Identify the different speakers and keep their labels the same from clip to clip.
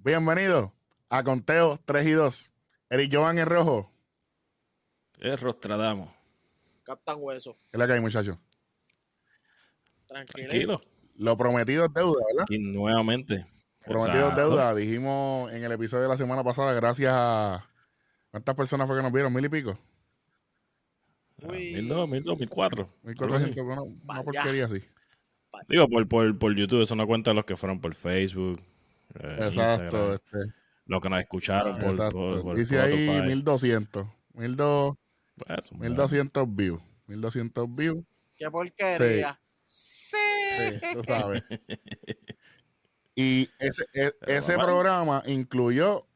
Speaker 1: Bienvenido a Conteo 3 y 2. Eric Jovan en rojo.
Speaker 2: Es Rostradamo.
Speaker 3: Captain Hueso.
Speaker 1: ¿Qué es la que hay, muchachos?
Speaker 3: Tranquilo.
Speaker 2: Tranquilo.
Speaker 1: Lo prometido es deuda, ¿verdad?
Speaker 2: Y nuevamente.
Speaker 1: Prometido es deuda. Dijimos en el episodio de la semana pasada, gracias a. ¿Cuántas personas fue que nos vieron? ¿Mil y pico?
Speaker 2: Ah. Mil dos, mil dos, mil cuatro.
Speaker 1: ¿Mil cuatrocientos? Una, una porquería así.
Speaker 2: Digo, por, por, por YouTube, eso no cuenta los que fueron por Facebook. Eh,
Speaker 1: Exacto. Este,
Speaker 2: los que nos escucharon por,
Speaker 1: exacto.
Speaker 2: por, por
Speaker 1: Dice ahí
Speaker 2: Spotify.
Speaker 1: 1200. 1200.
Speaker 2: Eso,
Speaker 1: 1200 views. 1200 views.
Speaker 3: Qué porquería. Sí.
Speaker 1: Sí, tú sabes. Y ese, e- ese programa incluyó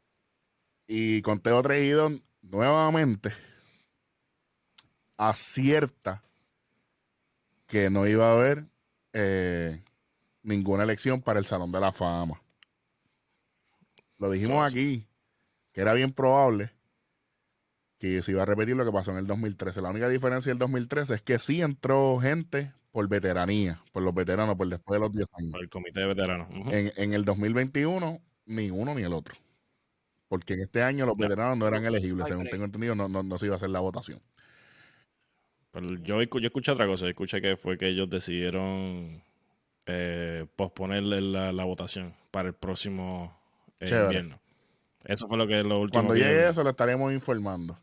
Speaker 1: y Conteo Traído nuevamente acierta que no iba a haber eh, ninguna elección para el Salón de la Fama. Lo dijimos aquí, que era bien probable que se iba a repetir lo que pasó en el 2013. La única diferencia del 2013 es que sí entró gente por veteranía, por los veteranos, por después de los 10 años.
Speaker 2: Por el comité de veteranos.
Speaker 1: En, en el 2021, ni uno ni el otro. Porque en este año los
Speaker 2: Ya.
Speaker 1: veteranos no eran elegibles,
Speaker 3: Ay,
Speaker 1: según tengo entendido, no, no, no se iba a hacer la votación.
Speaker 2: Pero yo, escu- yo escuché otra cosa. Yo escuché que fue que ellos decidieron eh, posponerle la, la votación para el próximo
Speaker 1: Chévere.
Speaker 2: invierno. Eso fue lo que lo último
Speaker 1: Cuando llegue eso, lo estaremos informando.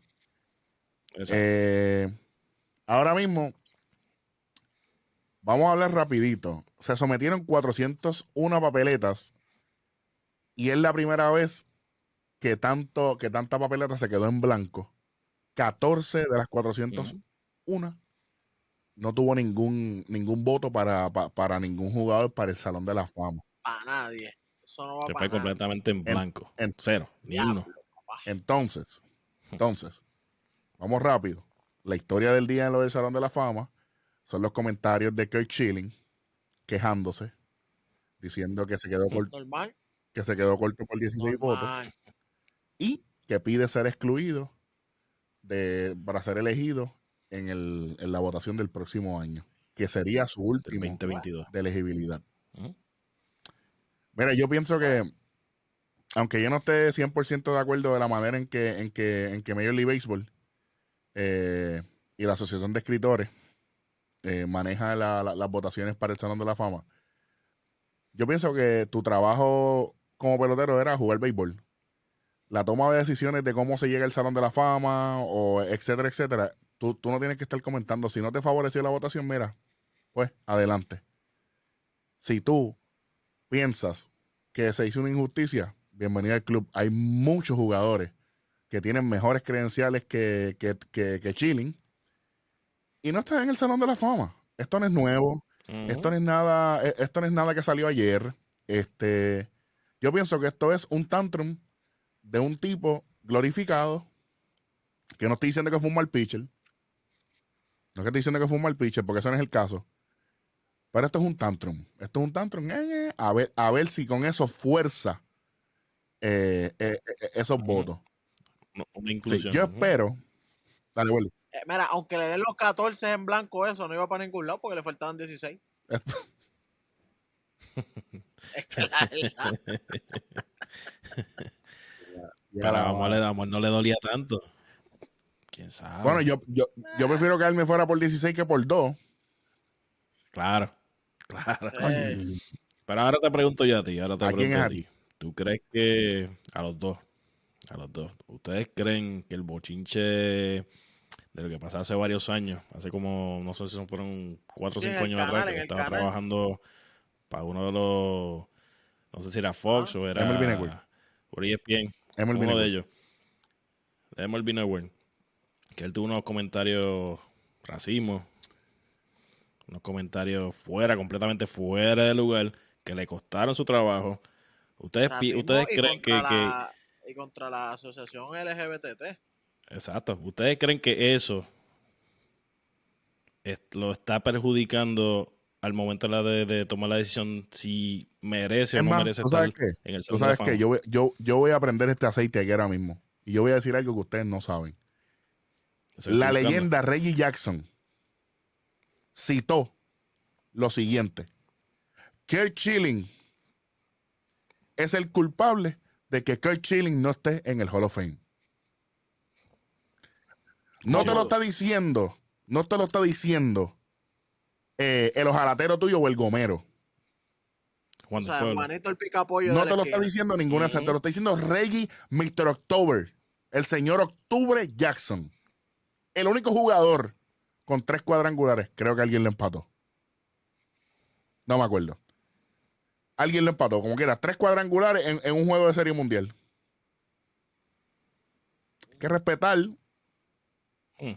Speaker 1: Eh, ahora mismo, vamos a hablar rapidito. Se sometieron 401 papeletas y es la primera vez que, tanto, que tanta papeleta se quedó en blanco. 14 de las 401
Speaker 2: Ujú.
Speaker 1: no tuvo ningún, ningún voto para, pa- para ningún jugador para el Salón de la Fama.
Speaker 3: Para nadie. Eso no va
Speaker 2: Se fue completamente en blanco.
Speaker 1: en-
Speaker 2: Cero. Ni uno.
Speaker 1: Entonces, entonces, vamos rápido. La historia del día en lo del Salón de la Fama son los comentarios de Kirk Schilling quejándose, diciendo que se quedó, cort-
Speaker 3: Normal.
Speaker 1: que se quedó corto por 16 votos
Speaker 3: normal.
Speaker 1: y que pide ser excluido de, para ser elegido en, el, en la votación del próximo año, que sería su último
Speaker 2: 2022.
Speaker 1: de elegibilidad.
Speaker 2: Ujú.
Speaker 1: Mira, yo pienso que, aunque yo no esté 100% de acuerdo de la manera en que, en que, en que Major League Baseball eh, y la Asociación de Escritores eh, maneja la- la- las votaciones para el Salón de la Fama, yo pienso que tu trabajo como pelotero era jugar béisbol. La toma de decisiones de cómo se llega al Salón de la Fama, o etcétera, etcétera, tú, tú no tienes que estar comentando. Si no te favoreció la votación, mira, pues adelante. Si tú piensas que se hizo una injusticia, bienvenido al club. Hay muchos jugadores que tienen mejores credenciales que, que, que, que Chilling y no están en el Salón de la Fama. Esto no es nuevo. Esto no es nada, eh, esto no es nada que salió ayer. Este, yo pienso que esto es un tantrum de un tipo glorificado que no estoy diciendo que fue un mal pitcher. No es que estoy diciendo que fue un mal pitcher, porque ese no es el caso. Pero esto es un tantrum. Esto es un tantrum. eh, eh, a, ver, a ver si con eso fuerza eh, eh, eh, esos votos.
Speaker 2: No, Una
Speaker 1: Sí,
Speaker 2: inclusión.
Speaker 1: yo espero. Dale.
Speaker 3: Eh, mira, aunque le den los 14 en blanco, eso no iba para ningún lado porque le faltaban 16.
Speaker 1: Esto-
Speaker 3: Es que la.
Speaker 2: Pero a Amor, le- a Amor no le dolía tanto. ¿Quién sabe?
Speaker 1: Bueno, yo, yo, yo prefiero quedarme fuera por 16 que por 2.
Speaker 2: Claro, claro.
Speaker 3: Eh,
Speaker 2: Pero ahora te pregunto yo a ti, ahora te
Speaker 1: ¿A
Speaker 2: pregunto
Speaker 1: quién es
Speaker 2: a
Speaker 1: a
Speaker 2: ti. ¿Tú crees que a los dos, a los dos, ustedes creen que el bochinche de lo que pasó hace varios años, hace como, no sé si son fueron cuatro o
Speaker 3: Sí,
Speaker 2: cinco años
Speaker 3: canal,
Speaker 2: atrás, que estaba
Speaker 3: canal.
Speaker 2: trabajando para uno de los, no sé si era Fox
Speaker 3: Ah.
Speaker 2: o era
Speaker 1: Network.
Speaker 2: por ESPN, uno de ellos, de Network, que él tuvo unos comentarios racismo, unos comentarios fuera, completamente fuera de lugar, que le costaron su trabajo. ¿Ustedes,
Speaker 3: racismo
Speaker 2: ustedes creen que, que-
Speaker 3: Y contra la asociación LGBTT.
Speaker 2: Exacto. ¿Ustedes creen que eso es- lo está perjudicando al momento de, la de, de tomar la decisión si merece o no
Speaker 1: más,
Speaker 2: merece
Speaker 1: ¿tú
Speaker 2: estar
Speaker 1: qué?
Speaker 2: en el
Speaker 1: Tú sabes que
Speaker 2: Fama?
Speaker 1: yo, voy- yo, yo voy a prender este aceite aquí ahora mismo. Y yo voy a decir algo que ustedes no saben. La leyenda Reggie Jackson citó lo siguiente. Kirk Chilling es el culpable de que Kurt Schilling no esté en el Hall of Fame. No te lo está diciendo, no te lo está diciendo eh, el ojalatero tuyo o el gomero.
Speaker 2: Juan
Speaker 3: O sea,
Speaker 2: Pueblo.
Speaker 3: Juanito el picapollo
Speaker 1: No te lo está diciendo ninguna te lo está diciendo Reggie Mr. October, el señor Octubre Jackson. El único jugador con tres cuadrangulares, creo que alguien lo empató. No me acuerdo. Alguien lo empató, como que era tres cuadrangulares en, en un juego de serie mundial. Hay que respetar,
Speaker 2: Mm.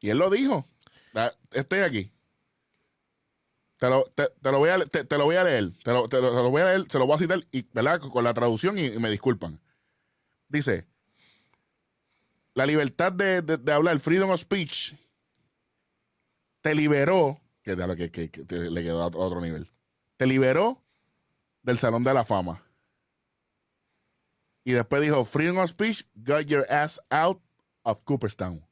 Speaker 1: y él lo dijo. Ah, Estoy aquí. Te lo, te, te lo voy a, te, te lo voy a leer. Te lo, te lo- voy a leer, se lo voy a citar, y, ¿verdad? Con la traducción y, y me disculpan. Dice, la libertad de, de- de hablar, freedom of speech, te liberó, que, que, que- que te- le quedó a otro- nivel, te liberó del Salón de la Fama. Y después dijo, freedom of speech got your ass out of Cooperstown.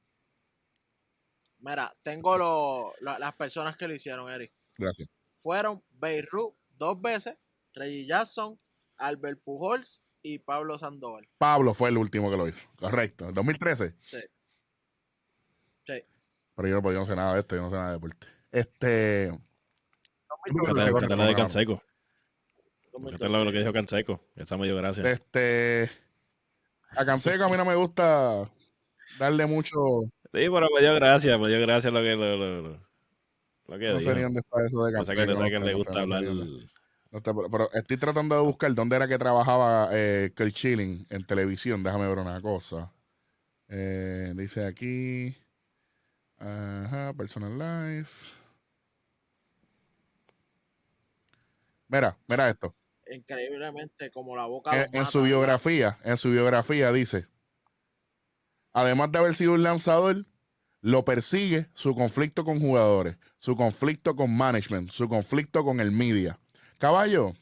Speaker 3: Mira, tengo lo- lo- las personas que lo hicieron, Eric.
Speaker 1: Gracias.
Speaker 3: Fueron Beirut dos veces, Reggie Jackson, Albert Pujols y Pablo Sandoval.
Speaker 1: Pablo fue el último que lo hizo. Correcto. En 2013.
Speaker 3: Sí. Sí.
Speaker 1: Pero yo, pues, yo no sé nada de esto, yo no sé nada de deporte. Este.
Speaker 2: Búscate búscate la de Canseco.
Speaker 3: 2013.
Speaker 2: lo que dijo Canseco. Esa me dio gracia.
Speaker 1: Este. A Canseco a mí no me gusta darle mucho.
Speaker 2: Sí, pero me dio gracia, me dio gracia lo que lo, lo, lo- lo que
Speaker 1: No
Speaker 2: dijo.
Speaker 1: sé ni dónde está eso de Canseco.
Speaker 2: que, pasa
Speaker 1: no
Speaker 2: que le
Speaker 1: no
Speaker 2: gusta
Speaker 1: sé, no sé
Speaker 2: hablar.
Speaker 1: ni dónde. No está, pero, pero estoy tratando de buscar dónde era que trabajaba eh, Kurt Schilling en televisión. Déjame ver una cosa. Eh, dice aquí. Ajá, personal life. Mira, mira esto.
Speaker 3: Increíblemente, como la boca.
Speaker 1: en, en su biografía, en su biografía dice, además de haber sido un lanzador, lo persigue su conflicto con jugadores, su conflicto con management, su conflicto con el media. Caballo,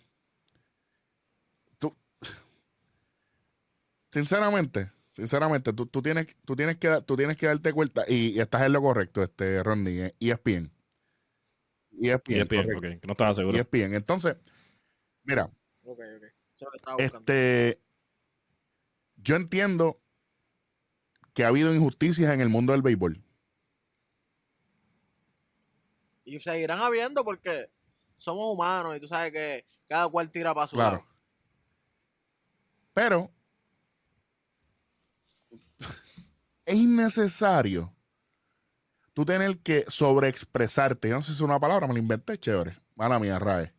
Speaker 1: tú, sinceramente, sinceramente, tú, tú tienes, tú tienes que, tú tienes que darte cuenta y, y estás en lo correcto, este Rodney, eh, ESPN. ESPN,
Speaker 2: Y es bien,
Speaker 1: correcto.
Speaker 2: ok, que no estaba seguro.
Speaker 1: ESPN. Entonces, mira, este, yo entiendo que ha habido injusticias en el mundo del béisbol.
Speaker 3: Y seguirán habiendo porque somos humanos y tú sabes que cada cual tira para su
Speaker 1: Claro.
Speaker 3: lado.
Speaker 1: Pero es innecesario tú tener que sobreexpresarte. Yo no sé si es una palabra, me la inventé, chévere. Mala mía, Rae.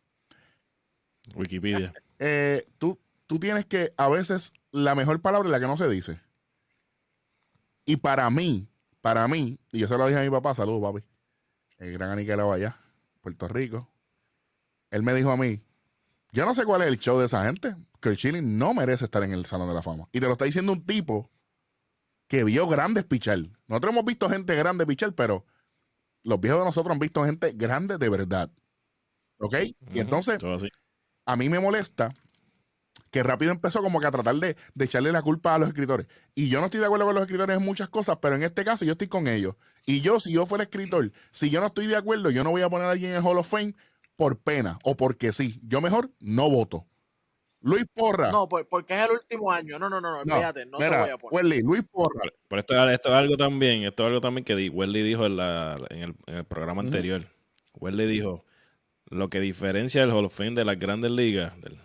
Speaker 2: Wikipedia.
Speaker 1: Eh, tú, tú tienes que, a veces, la mejor palabra es la que no se dice. Y para mí, para mí, y yo se lo dije a mi papá, saludos, papi, el gran aniquilado allá, Puerto Rico. Él me dijo a mí, yo no sé cuál es el show de esa gente, que el Chilling no merece estar en el Salón de la Fama. Y te lo está diciendo un tipo que vio grandes pichar. Nosotros hemos visto gente grande pichar, pero los viejos de nosotros han visto gente grande de verdad. ¿Ok? Y entonces, a mí me molesta que rápido empezó como que a tratar de, de echarle la culpa a los escritores. Y yo no estoy de acuerdo con los escritores en muchas cosas, pero en este caso yo estoy con ellos. Y yo, si yo fuera escritor, si yo no estoy de acuerdo, yo no voy a poner a alguien en el Hall of Fame por pena o porque sí. Yo mejor no voto. Luis Porra.
Speaker 3: No, por- porque es el último año. No, no, no, no,
Speaker 1: No,
Speaker 3: olvídate, no te voy a poner.
Speaker 1: Wesley, Luis Porra.
Speaker 2: Pero esto, esto es algo también, esto es algo también que di- Welly dijo en, la, en, el, en el programa
Speaker 1: Ujú.
Speaker 2: anterior. Welly dijo, lo que diferencia el Hall of Fame de las grandes ligas del-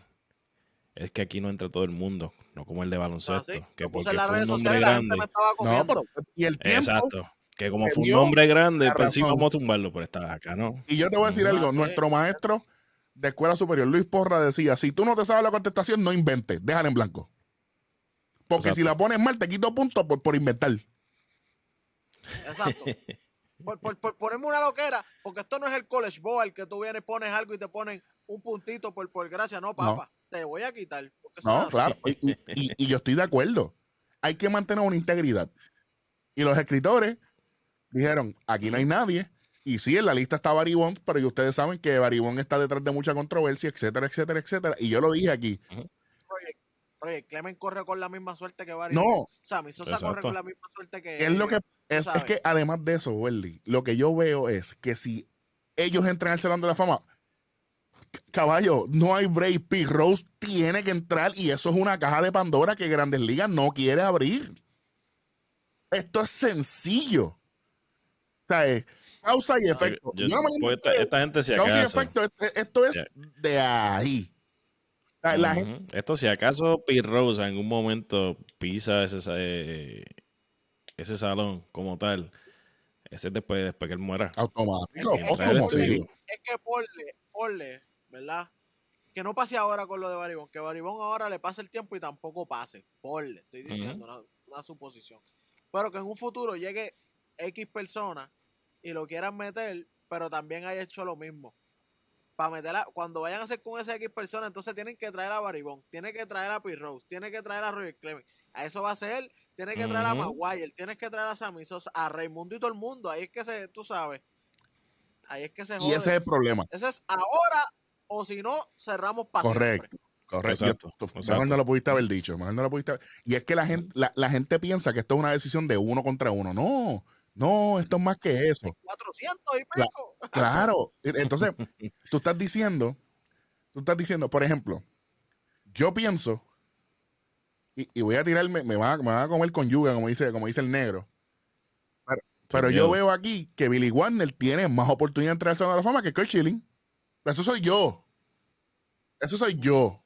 Speaker 2: es que aquí no entra todo el mundo, no como el de baloncesto.
Speaker 3: Así,
Speaker 2: que porque fue un nombre grande.
Speaker 3: estaba
Speaker 1: No, pero y el tiempo.
Speaker 2: Exacto. Que como fue un nombre grande,
Speaker 1: la
Speaker 2: pues vamos a tumbarlo, pero está acá, ¿no?
Speaker 1: Y yo te voy a decir
Speaker 3: Ah,
Speaker 1: algo.
Speaker 3: sí.
Speaker 1: Nuestro maestro de escuela superior, Luis Porra, decía: si tú no te sabes la contestación, no inventes, déjala en blanco. Porque si la pones mal, te quito puntos por, por inventar.
Speaker 3: Exacto. Por, por, por ponerme una loquera, porque esto no es el college ball que tú vienes, pones algo y te ponen un puntito por, por gracia. No, papá, te voy a quitar.
Speaker 1: No, claro. Y, y- y- y yo estoy de acuerdo. Hay que mantener una integridad. Y los escritores dijeron: aquí no hay nadie. Y sí, en la lista está Barry Bonds, pero ustedes saben que Barry Bonds está detrás de mucha controversia, etcétera, etcétera, etcétera. Y yo lo dije aquí.
Speaker 3: Oye, oye, Clemen corre con la misma suerte que Barry.
Speaker 1: No,
Speaker 3: Sammy Sosa
Speaker 2: Exacto.
Speaker 3: corre con la misma suerte que.
Speaker 1: es lo que es, que además de eso, Welly, lo que yo veo es que si ellos entran al Salón de la Fama, caballo, no hay break. P. Rose tiene que entrar y eso es una caja de Pandora que Grandes Ligas no quiere abrir. Esto es sencillo. O sea, es causa y efecto.
Speaker 2: Yo-
Speaker 1: Yo
Speaker 2: pues esta, gente si
Speaker 1: causa y
Speaker 2: acaso.
Speaker 1: efecto, es- esto es
Speaker 2: Ya.
Speaker 1: de ahí. Gente-
Speaker 2: Esto si acaso Pete Rose en algún momento pisa ese, sa- eh, ese salón como tal, ese es después, después que él muera.
Speaker 1: automático,
Speaker 3: Es que-. Es ponle, ponle, ¿verdad? Que no pase ahora con lo de Baribón. Que Baribón ahora le pase el tiempo y tampoco pase. Ponle, estoy diciendo una, una suposición. Pero que en un futuro llegue X persona y lo quieran meter, pero también haya hecho lo mismo. Para meterla, cuando vayan a hacer con esa X persona, entonces tienen que traer a Baribón, tienen que traer a Pete Rose, tienen que traer a Roger Clemens. A eso va a ser, tienen que traer a. Maguire, tienes que traer a Sammy Sosa, a Raimundo y todo el mundo. Ahí es que se, tú sabes, ahí es que se
Speaker 1: Y
Speaker 3: jode.
Speaker 1: ese es el problema.
Speaker 3: Ese es ahora o si no, cerramos para
Speaker 1: Correcto. Correcto.
Speaker 2: Exacto.
Speaker 1: Mejor no lo pudiste haber dicho. Mejor no lo pudiste haber- Y es que la gente, la, la gente piensa que esto es una decisión de uno contra uno. No, no, esto es más que eso.
Speaker 3: 400 y pico.
Speaker 1: Claro. Entonces, tú estás diciendo, tú estás diciendo, por ejemplo, yo pienso, y, y voy a tirarme, me van a, me van a comer con yuga, como dice, como dice el negro. Pero, pero yo veo aquí que Billy Warner tiene más oportunidad de entrar al Salón de la Fama que Kurt Schilling. Eso soy yo. Eso soy yo.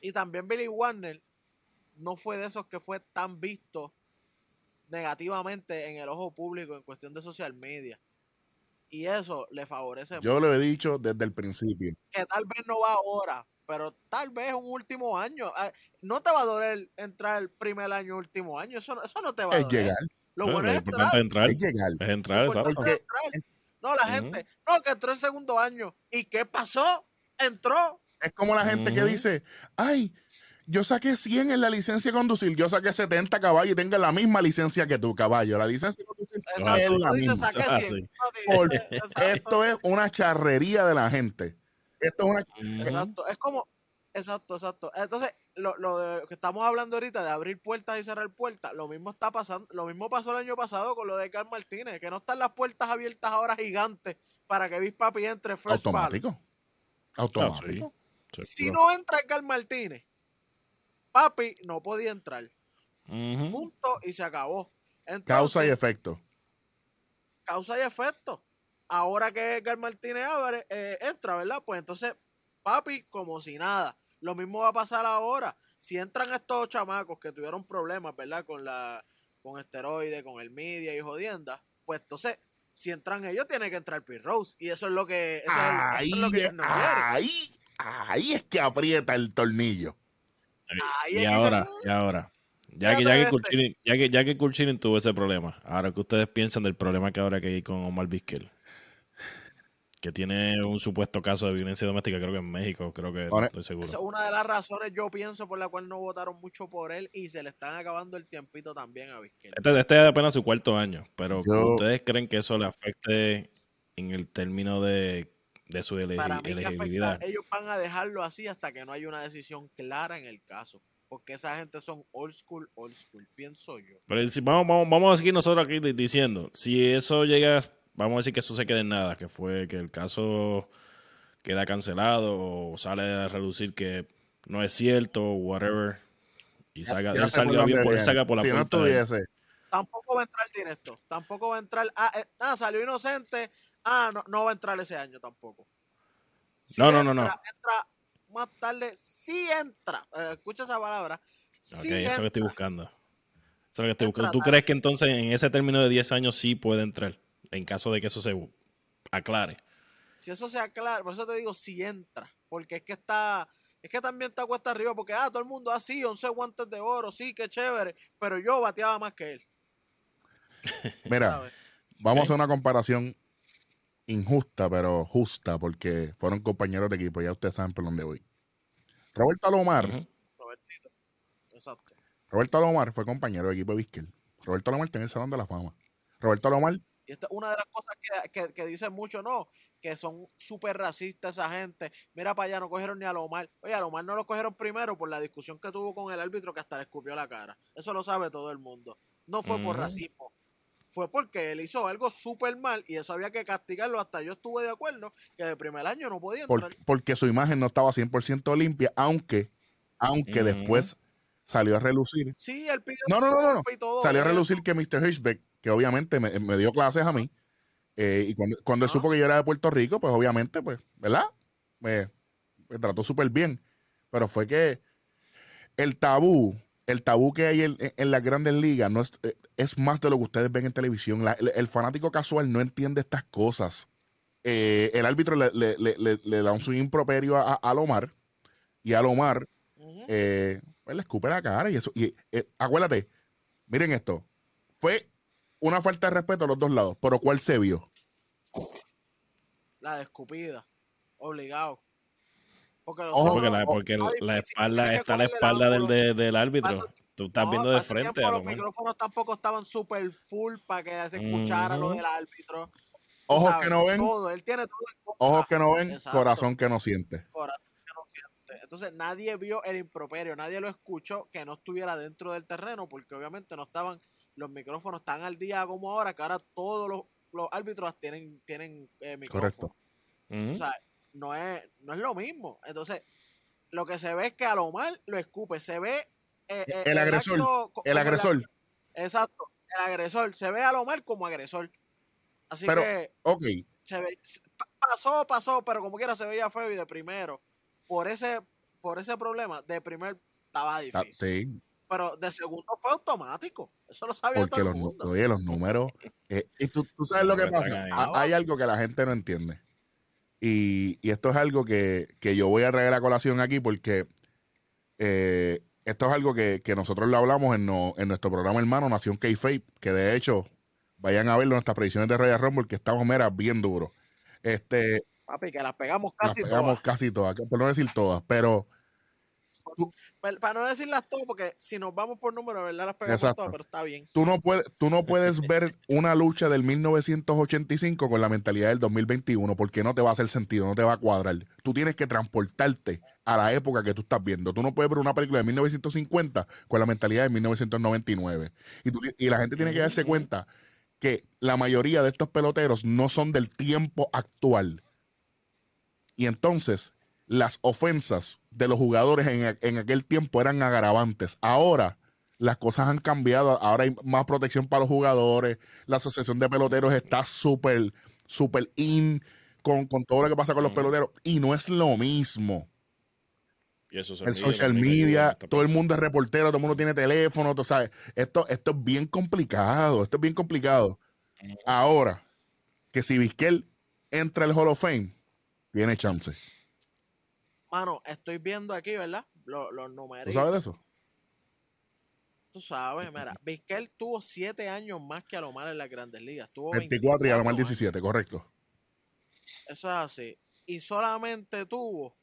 Speaker 3: Y también Billy Warner no fue de esos que fue tan visto negativamente en el ojo público en cuestión de social media. Y eso le favorece
Speaker 1: Yo lo he dicho desde el principio.
Speaker 3: que tal vez no va ahora, pero tal vez un último año. Ah, No te va a doler entrar el primer año, último año. Eso, no- eso no te va a
Speaker 1: Es
Speaker 3: doler.
Speaker 1: llegar,
Speaker 3: Lo
Speaker 2: Bueno,
Speaker 3: es
Speaker 2: importante
Speaker 3: entrar.
Speaker 2: es entrar.
Speaker 1: es llegar.
Speaker 2: Es entrar, exacto.
Speaker 3: es entrar. No, la gente. No, que entró el segundo año. ¿Y qué pasó? Entró.
Speaker 1: Es como la gente que dice, ay, yo saqué 100 en la licencia de conducir, yo saqué 70 caballos y tengo la misma licencia que tú, caballo. La licencia de conducir es la
Speaker 3: Tú dices,
Speaker 1: misma.
Speaker 3: saqué 100.
Speaker 2: sí.
Speaker 3: No, di-
Speaker 1: Por-
Speaker 3: exacto.
Speaker 1: Esto es una charrería de la gente. Esto es una...
Speaker 3: Exacto, es como, exacto, exacto. Entonces, lo, lo de, que estamos hablando ahorita de abrir puertas y cerrar puertas, lo mismo está pasando, lo mismo pasó el año pasado con lo de Carl Martínez, que no están las puertas abiertas ahora gigantes para que Big Papi entre first.
Speaker 1: Automático. Automático.
Speaker 2: Sí,
Speaker 3: Si no entra Carl Martínez, Papi no podía entrar. Punto y se acabó. Entonces,
Speaker 1: Causa y efecto.
Speaker 3: causa y efecto. Ahora que Edgar Martínez abre, eh, entra, ¿verdad? Pues entonces, papi, como si nada. Lo mismo va a pasar ahora. Si entran estos chamacos que tuvieron problemas, ¿verdad? Con la con esteroides, con el media y jodienda, pues entonces, si entran ellos, tiene que entrar Pete Rose. Y eso es lo que, eso es,
Speaker 1: Ahí,
Speaker 3: eso es lo que ellos no quieren.
Speaker 1: ahí, ahí es que aprieta el tornillo.
Speaker 2: Y ahora,
Speaker 3: se-
Speaker 2: y ahora. Ya que, ya, que. Kurchinin- ya, que, ya que Kurchinin tuvo ese problema, ahora que ustedes piensan del problema que ahora que hay con Omar Vizquel, que tiene un supuesto caso de violencia doméstica, creo que en México, creo que no estoy seguro.
Speaker 3: Esa es una de las razones, yo pienso, por la cual no votaron mucho por él y se le están acabando el tiempito también a Vizquel.
Speaker 2: Este, este es apenas su cuarto año, pero
Speaker 1: Yo-
Speaker 2: ¿ustedes creen que eso le afecte en el término de, de su
Speaker 3: Para mí
Speaker 2: elegibilidad?
Speaker 3: afecta, ellos van a dejarlo así hasta que no haya una decisión clara en el caso. Porque esa gente son old school, old school, pienso yo.
Speaker 2: Pero si- vamos, vamos, vamos a seguir nosotros aquí di- diciendo, si eso llega, vamos a decir que eso se quede en nada, que fue que el caso queda cancelado o sale a reducir que no es cierto, whatever, y salga,
Speaker 1: Ya
Speaker 2: él salga bien, por, él salga por la
Speaker 1: si no
Speaker 2: puerta
Speaker 1: estuviese,
Speaker 3: Tampoco va a entrar directo. Tampoco va a entrar. Ah, eh, ah, salió inocente. Ah, no, no va a entrar ese año tampoco. Si
Speaker 2: No, no, no,
Speaker 3: entra,
Speaker 2: no.
Speaker 3: Entra más tarde. Sí entra. Eh, escucha esa palabra. Sí
Speaker 2: Ok, eso es lo que
Speaker 3: entra.
Speaker 2: estoy buscando. Eso es lo que estoy
Speaker 3: Entra
Speaker 2: buscando. ¿Tú
Speaker 3: tarde.
Speaker 2: crees que entonces en ese término de 10 años sí puede entrar? En caso de que eso se aclare.
Speaker 3: Si eso se aclara, por eso te digo, si entra. Porque es que está. Es que también está cuesta arriba. Porque, ah, todo el mundo, ah, sí, 11 guantes de oro, sí, qué chévere. Pero yo bateaba más que él.
Speaker 1: mira,
Speaker 3: ¿sabes?
Speaker 1: vamos a hacer una comparación injusta, pero justa, porque fueron compañeros de equipo, ya ustedes saben por dónde voy. Roberto Alomar,
Speaker 2: Ujú.
Speaker 3: Robertito. Exacto.
Speaker 1: Roberto Alomar fue compañero de equipo de Vizquel. Roberto Alomar tiene el Salón de la Fama. Roberto Alomar,
Speaker 3: Y esta es una de las cosas que, que, que dicen mucho, ¿no? Que son súper racistas esa gente. Mira para allá, no cogieron ni a Lomar. Oye, a Lomar no lo cogieron primero por la discusión que tuvo con el árbitro que hasta le escupió la cara. Eso lo sabe todo el mundo. No fue por racismo. Fue porque él hizo algo súper mal y eso había que castigarlo. Hasta yo estuve de acuerdo que de primer año no podía entrar.
Speaker 1: Por- porque su imagen no estaba 100% limpia, aunque, aunque después salió a relucir.
Speaker 3: Sí, él pidió
Speaker 1: No, no, no, no, no.
Speaker 3: disculpas y todo
Speaker 1: Salió a
Speaker 3: eso.
Speaker 1: relucir que Mr. Hirschbeck, que obviamente me, me dio clases a mí, eh, y cuando, cuando él supo que yo era de Puerto Rico, pues obviamente, pues, ¿verdad? Me, me trató súper bien. Pero fue que el tabú, el tabú que hay en, en las grandes ligas no es, eh, es más de lo que ustedes ven en televisión. La- el, el fanático casual no entiende estas cosas. Eh, el árbitro le, le, le, le- da un swing improperio a, a Lomar y a Lomar eh, pues le escupe la cara y eso. Y eh, acuérdate, miren esto. Fue una falta de respeto a los dos lados, pero ¿cuál se vio?
Speaker 3: La de escupida. Obligado. Porque los
Speaker 1: Ojo,
Speaker 2: porque la, porque
Speaker 3: está
Speaker 2: la espalda está la espalda del,
Speaker 3: ángulo.
Speaker 2: de- del árbitro.
Speaker 3: Pasa-
Speaker 2: Tú estás
Speaker 3: No,
Speaker 2: viendo de frente
Speaker 3: tiempo
Speaker 2: a
Speaker 3: los
Speaker 2: lo mejor.
Speaker 3: micrófonos tampoco estaban super full para que se escuchara lo
Speaker 2: Ujú.
Speaker 3: del árbitro.
Speaker 1: Ojos
Speaker 3: sabes,
Speaker 1: que no ven,
Speaker 3: Todo, él tiene todo
Speaker 1: ojos que no ven,
Speaker 3: Exacto.
Speaker 1: corazón que no siente.
Speaker 3: corazón que no siente. Entonces nadie vio el improperio, nadie lo escuchó que no estuviera dentro del terreno, porque obviamente no estaban los micrófonos tan al día como ahora, que ahora todos los, los árbitros tienen, tienen eh, micrófonos.
Speaker 1: Correcto.
Speaker 2: Ujú.
Speaker 3: O sea, no es, no es lo mismo. Entonces, lo que se ve es que a lo mal lo escupe, se ve eh, eh,
Speaker 1: El agresor,
Speaker 3: acto
Speaker 1: El
Speaker 3: la-
Speaker 1: agresor,
Speaker 3: exacto, el agresor, se ve a lo mal como agresor. Así
Speaker 1: Pero-
Speaker 3: que
Speaker 1: ok,
Speaker 3: se ve, pasó, pasó, pero como quiera se veía feo y de primero, por ese, por ese problema, de primer estaba
Speaker 1: ah,
Speaker 3: difícil.
Speaker 1: sí,
Speaker 3: Pero de segundo fue automático. Eso lo sabía
Speaker 1: porque
Speaker 3: todo
Speaker 1: los,
Speaker 3: el mundo.
Speaker 1: oye, los números, eh, y tú, tú sabes lo que
Speaker 2: Los
Speaker 1: pasa, hay algo que la gente no entiende. Y, y esto es algo que, que yo voy a traer a colación aquí porque eh, esto es algo que, que nosotros lo hablamos en, no- en nuestro programa hermano Nación K-Fape, que de hecho vayan a verlo en nuestras predicciones de Royal Rumble, que estamos, mira, bien duro. Este,
Speaker 3: Papi, que las pegamos
Speaker 1: las
Speaker 3: casi
Speaker 1: pegamos
Speaker 3: todas.
Speaker 1: casi todas, por no decir todas, pero
Speaker 3: Pero Para no decirlas todas, porque si nos vamos por número, verdad las pegamos
Speaker 1: Exacto.
Speaker 3: todas, pero está bien.
Speaker 1: tú no puedes, tú no puedes ver una lucha del 1985 con la mentalidad del 2021 porque no te va a hacer sentido, no te va a cuadrar. Tú tienes que transportarte a la época que tú estás viendo. Tú no puedes ver una película de 1950 con la mentalidad de 1999. Y, tú y la gente tiene que darse cuenta que la mayoría de estos peloteros no son del tiempo actual. Y entonces las ofensas de los jugadores en, en aquel tiempo eran agravantes. Ahora las cosas han cambiado. Ahora hay más protección para los jugadores. La asociación de peloteros está súper, súper in con, con todo lo que pasa con los peloteros. Y no es lo mismo.
Speaker 2: Y el social media
Speaker 1: social
Speaker 2: en
Speaker 1: todo el mundo es reportero, todo el mundo tiene teléfono, tú sabes. Esto, esto es bien complicado. Esto es bien complicado. Ahora, que si Vizquel entra al Hall of Fame, tiene chance.
Speaker 3: Mano, estoy viendo aquí, ¿verdad? Los, los
Speaker 1: ¿Tú sabes de eso?
Speaker 3: Tú sabes, mira, Vizquel tuvo siete años más que Alomar en las grandes ligas. Tuvo
Speaker 1: 24 y a lo más
Speaker 3: años.
Speaker 1: 17, correcto.
Speaker 3: Eso es así. Y solamente tuvo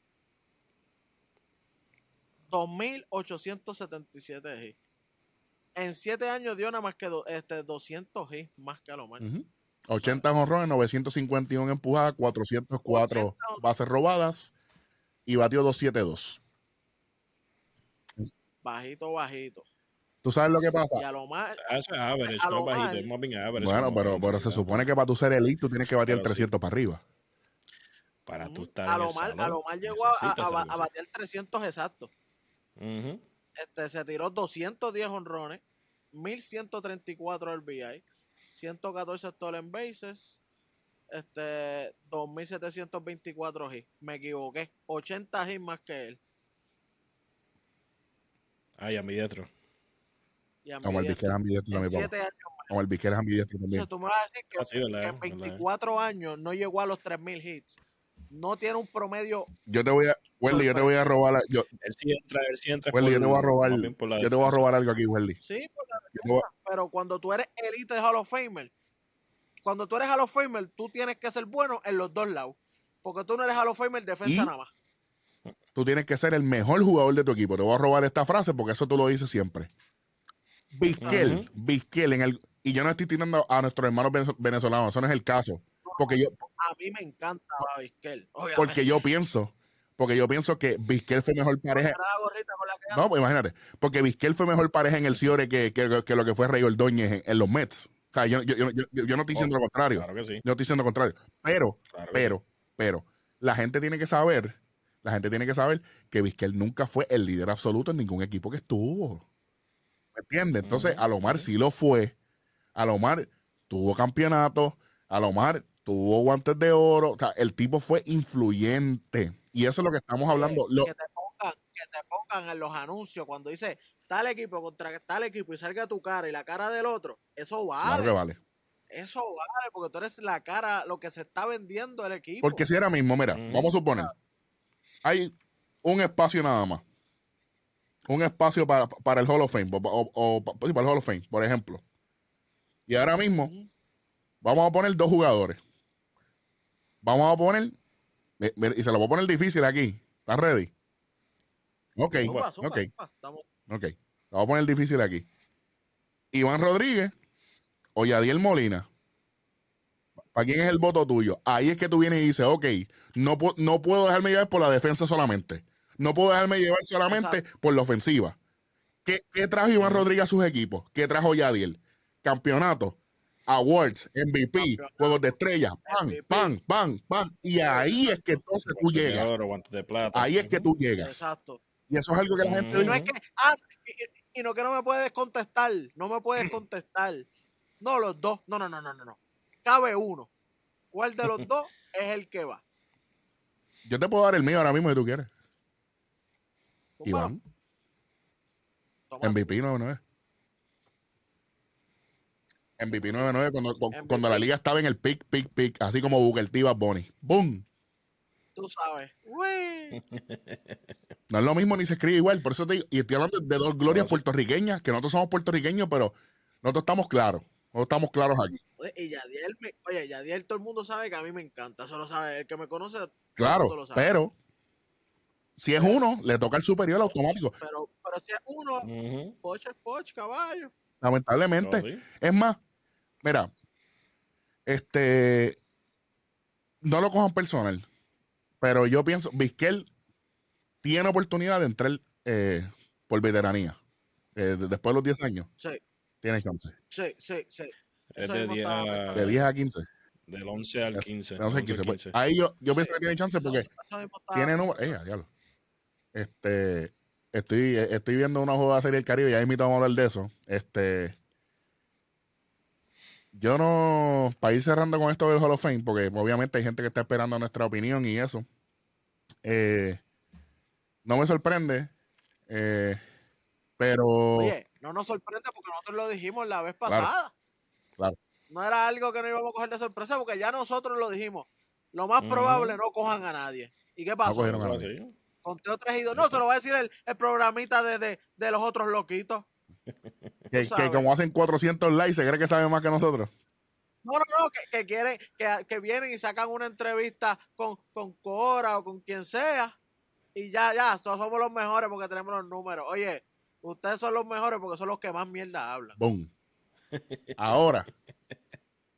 Speaker 3: 2.877 hits. En siete años dio nada más que do- este, 200 hits más que Alomar.
Speaker 1: Ujú. 80 honrones, 951 empujadas, 404
Speaker 3: 80
Speaker 1: bases robadas y batió 272.
Speaker 3: Bajito, bajito.
Speaker 1: ¿Tú sabes lo que pasa?
Speaker 3: Y Alomar,
Speaker 2: Ah, Eso es average,
Speaker 3: A
Speaker 2: no
Speaker 3: lo
Speaker 2: es bajito,
Speaker 3: mal.
Speaker 2: es más bien average.
Speaker 1: Bueno, pero, pero se supone que para tú ser elite tú tienes que batir
Speaker 2: Pero sí.
Speaker 1: 300 para arriba.
Speaker 2: Para tú estar en el
Speaker 3: Alomar,
Speaker 2: salón,
Speaker 3: Alomar llegó a, a, a, a batear 300 exactos.
Speaker 2: Ujú.
Speaker 3: Este, se tiró 210 honrones, 1134 RBI, 114 stolen bases, este, 2724 hits. Me equivoqué, 80 hits más que él.
Speaker 2: Ay, ambidiestro.
Speaker 3: Y a mí
Speaker 1: Como el
Speaker 3: diez-
Speaker 1: Vizquel es ambidiestro también, papá.
Speaker 3: 7 años.
Speaker 1: Como el Vizquel es ambidiestro también.
Speaker 3: Entonces tú me vas a decir que,
Speaker 2: Ah, sí, ¿verdad?
Speaker 3: que en
Speaker 2: ¿verdad?
Speaker 3: 24 años no llegó a los 3000 hits. No tiene un promedio.
Speaker 1: Yo te voy a, Welly, yo te voy a robar, la- yo,
Speaker 2: Él sí entra, él sí entra.
Speaker 1: Welly, yo te voy a robar, yo te voy a robar algo aquí, Welly.
Speaker 3: Sí, por la
Speaker 1: a-
Speaker 3: pero cuando tú eres elite de Hall of Famer, cuando tú eres Hall of Famer, tú tienes que ser bueno en los dos lados. Porque tú no eres Hall of Famer defensa
Speaker 1: ¿Y?
Speaker 3: nada más.
Speaker 1: tú tienes que ser el mejor jugador de tu equipo. Te voy a robar esta frase porque eso tú lo dices siempre. Vizquel,
Speaker 2: Ujú.
Speaker 1: Vizquel en el y yo no estoy tirando a nuestros hermanos venez- venezolanos, eso no es el caso, porque yo
Speaker 3: A mí me encanta Vizquel. Obviamente.
Speaker 1: porque yo pienso, porque yo pienso que Vizquel fue mejor pareja. No, pues imagínate, porque Vizquel fue mejor pareja en el Ciore que, que, que lo que fue Rey Ordóñez en, en los Mets. O sea, yo, yo, yo, yo- yo no estoy diciendo lo contrario.
Speaker 2: Claro que sí.
Speaker 1: Yo estoy diciendo lo contrario. Pero,
Speaker 2: claro
Speaker 1: pero, pero, la gente tiene que saber, la gente tiene que saber que Vizquel nunca fue el líder absoluto en ningún equipo que estuvo. ¿Me entiendes? Entonces, Alomar sí lo fue. Alomar tuvo campeonato. Alomar tuvo guantes de oro. O sea, el tipo fue influyente. Y eso es lo que estamos hablando. Lo-
Speaker 3: que te pongan, que te pongan en los anuncios cuando dice tal equipo contra tal equipo y salga tu cara y la cara del otro, eso
Speaker 1: claro
Speaker 3: vale.
Speaker 1: que vale.
Speaker 3: Eso vale, porque tú eres la cara, lo que se está vendiendo el equipo.
Speaker 1: Porque si ahora mismo, mira, vamos a suponer, hay un espacio nada más. Un espacio para, para el Hall of Fame, o, o- o- pa- sí, para el Hall of Fame, por ejemplo. Y ahora mismo, vamos a poner dos jugadores. Vamos a poner, y se lo voy a poner difícil aquí. ¿Estás ready? Ok,
Speaker 3: Zumba, zumba,
Speaker 1: ok,
Speaker 3: zumba, estamos-
Speaker 1: ok. Lo voy a poner difícil aquí. Iván Rodríguez o Yadiel Molina. ¿Para quién es el voto tuyo? Ahí es que tú vienes y dices, ok, no, no puedo dejarme llevar por la defensa solamente. No puedo dejarme llevar solamente por la ofensiva. ¿Qué, qué trajo Iván Rodríguez a sus equipos? ¿Qué trajo Yadiel? Campeonato, awards, MVP,
Speaker 3: Campeonato,
Speaker 1: juegos de estrella, pan, pan, pan, pan. Y ahí es que entonces tú llegas. Ahí es que tú llegas.
Speaker 3: Exacto.
Speaker 1: Y eso es algo que la gente dice.
Speaker 3: no es que, ah, y, y- no que no me puedes contestar, no me puedes contestar. No, los dos, no, no, no, no, no, no. Cabe uno. ¿Cuál de los dos es el que va?
Speaker 1: Yo te puedo dar el mío ahora mismo si tú quieres.
Speaker 3: Zumba,
Speaker 1: Iván,
Speaker 3: toma.
Speaker 1: MVP 99. MVP 99 cuando,
Speaker 3: MVP.
Speaker 1: cuando la liga estaba en el pick, pick, pick, así como Booker T. Bunny. ¡Boom!
Speaker 3: Tú sabes. Uy.
Speaker 1: No es lo mismo ni se escribe igual. Por eso te digo, y estoy hablando de dos glorias
Speaker 2: No, sí.
Speaker 1: puertorriqueñas, que nosotros somos puertorriqueños, pero nosotros estamos claros. Nosotros estamos claros aquí.
Speaker 3: Oye, y Yadiel, me- oye, Yadiel todo el mundo sabe que a mí me encanta. Eso lo sabe. El que me conoce,
Speaker 1: Claro,
Speaker 3: lo sabe.
Speaker 1: pero si es uno, le toca el superior automático.
Speaker 3: Pero, pero si es uno,
Speaker 2: Ujú.
Speaker 3: poch es caballo.
Speaker 1: Lamentablemente.
Speaker 2: No, sí.
Speaker 1: Es más, mira, este, no lo cojan personal, pero yo pienso, Vizquel tiene oportunidad de entrar eh, por veteranía. Eh, de- después de los 10 años,
Speaker 3: Sí,
Speaker 1: tiene chance.
Speaker 3: sí, sí, sí.
Speaker 2: Es de
Speaker 3: mismo
Speaker 2: 10
Speaker 3: estaba
Speaker 2: a-.
Speaker 1: De 10 a 15.
Speaker 2: Del 11 al
Speaker 1: Es-
Speaker 2: 15.
Speaker 1: No sé,
Speaker 2: 11 al
Speaker 1: 15. pues, ahí yo, yo pienso
Speaker 3: Sí,
Speaker 1: que tiene chance porque
Speaker 3: mismo
Speaker 1: tiene número. Eh, diablo. Este, estoy, estoy viendo una juego de Serie del Caribe, ya invito a hablar de eso. Este, yo no, para ir cerrando con esto del Hall of Fame, porque obviamente hay gente que está esperando nuestra opinión y eso. eh, no me sorprende, eh, pero
Speaker 3: Oye, no nos sorprende porque nosotros lo dijimos la vez pasada.
Speaker 1: claro.
Speaker 3: No era algo que no íbamos a coger de sorpresa porque ya nosotros lo dijimos. Lo más probable no cojan a nadie. ¿Y qué pasó?
Speaker 1: cogieron a nadie.
Speaker 3: Conteo tres y dos. No, se lo va a decir el, el programita de, de, de los otros loquitos.
Speaker 1: que, que como hacen 400 likes, se cree que saben más que nosotros.
Speaker 3: No, no, no, que, que quieren, que, que vienen y sacan una entrevista con, con Cora o con quien sea. Y ya, ya, todos somos los mejores porque tenemos los números. Oye, ustedes son los mejores porque son los que más mierda hablan.
Speaker 1: Boom. Ahora,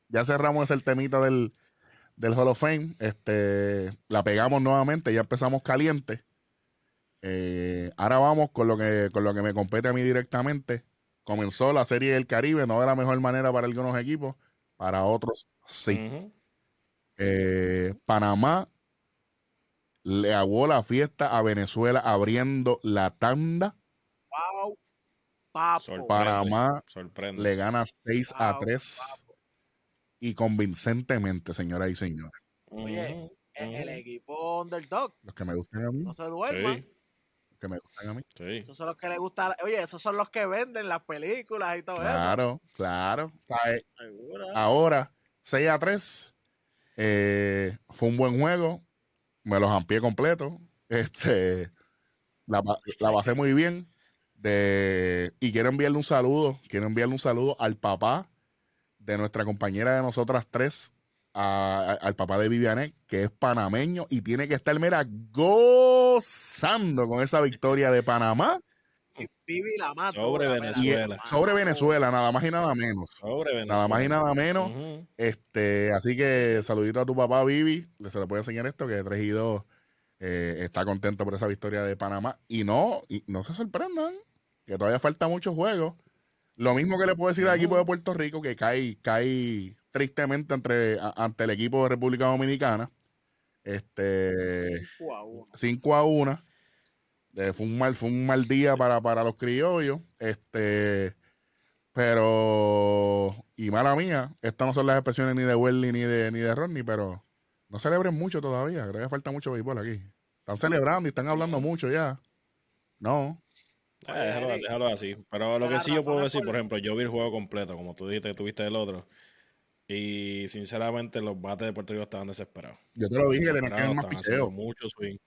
Speaker 1: ya cerramos ese temita del, del Hall of Fame. Este, la pegamos nuevamente, ya empezamos caliente. Eh, ahora vamos con lo que con lo que me compete a mí directamente. Comenzó la Serie del Caribe, no de la mejor manera para algunos equipos, para otros sí. Eh, Panamá le aguó la fiesta a Venezuela abriendo la tanda.
Speaker 3: Wow, papo.
Speaker 2: Sorprende.
Speaker 1: Panamá
Speaker 2: Sorprende.
Speaker 1: le gana 6 a
Speaker 3: Wow,
Speaker 1: 3
Speaker 3: papo.
Speaker 1: y convincentemente, señoras y señores.
Speaker 3: Oye,
Speaker 2: Ujú.
Speaker 3: El, equipo underdog,
Speaker 1: Los que me gustan a mí,
Speaker 3: no se duerman.
Speaker 2: Sí,
Speaker 1: que me gustan a mí.
Speaker 2: sí.
Speaker 3: Esos son los que les gusta. Oye, esos son los que venden las películas y todo
Speaker 1: Claro, claro. O sea, eh,
Speaker 3: eso. Seguro.
Speaker 1: ahora, 6 a 3. eh, fue un buen juego. Me los amplié completo. Este, la, la pasé muy bien. De, y quiero enviarle un saludo. Quiero enviarle un saludo al papá de nuestra compañera de nosotras tres, a- a- al papá de Vivianet, que es panameño y tiene que estar, mira, gozando con esa victoria de Panamá
Speaker 3: Vivi la mato.
Speaker 2: Sobre
Speaker 3: la
Speaker 2: Venezuela.
Speaker 1: y eh, sobre Venezuela, nada más y nada menos.
Speaker 2: Sobre Venezuela.
Speaker 1: Nada más y nada menos. Este, así que saludito a tu papá Vivi, le se le puede enseñar esto, que 3 y 2 eh, está contento por esa victoria de Panamá. Y no, y no se sorprendan, que todavía falta muchos juegos. Lo mismo que le puedo decir al equipo de Puerto Rico, que cae, cae tristemente entre, ante el equipo de República Dominicana. Este 5 a 1. 5 a 1. Eh, fue, un mal, fue un mal día para, para los criollos. Este, pero, y mala mía, estas no son las expresiones ni de Welly ni de, ni de Rodney, pero no celebren mucho todavía. Creo que falta mucho béisbol aquí. Están celebrando y están hablando mucho ya. No.
Speaker 2: Eh, déjalo, déjalo, así. Pero lo que sí yo puedo decir, por ejemplo, yo vi el juego completo, como tú dijiste que tuviste el otro. Y sinceramente los bates de Puerto Rico estaban desesperados.
Speaker 1: Yo te lo dije, que tenían más picheo.
Speaker 2: Mucho swing.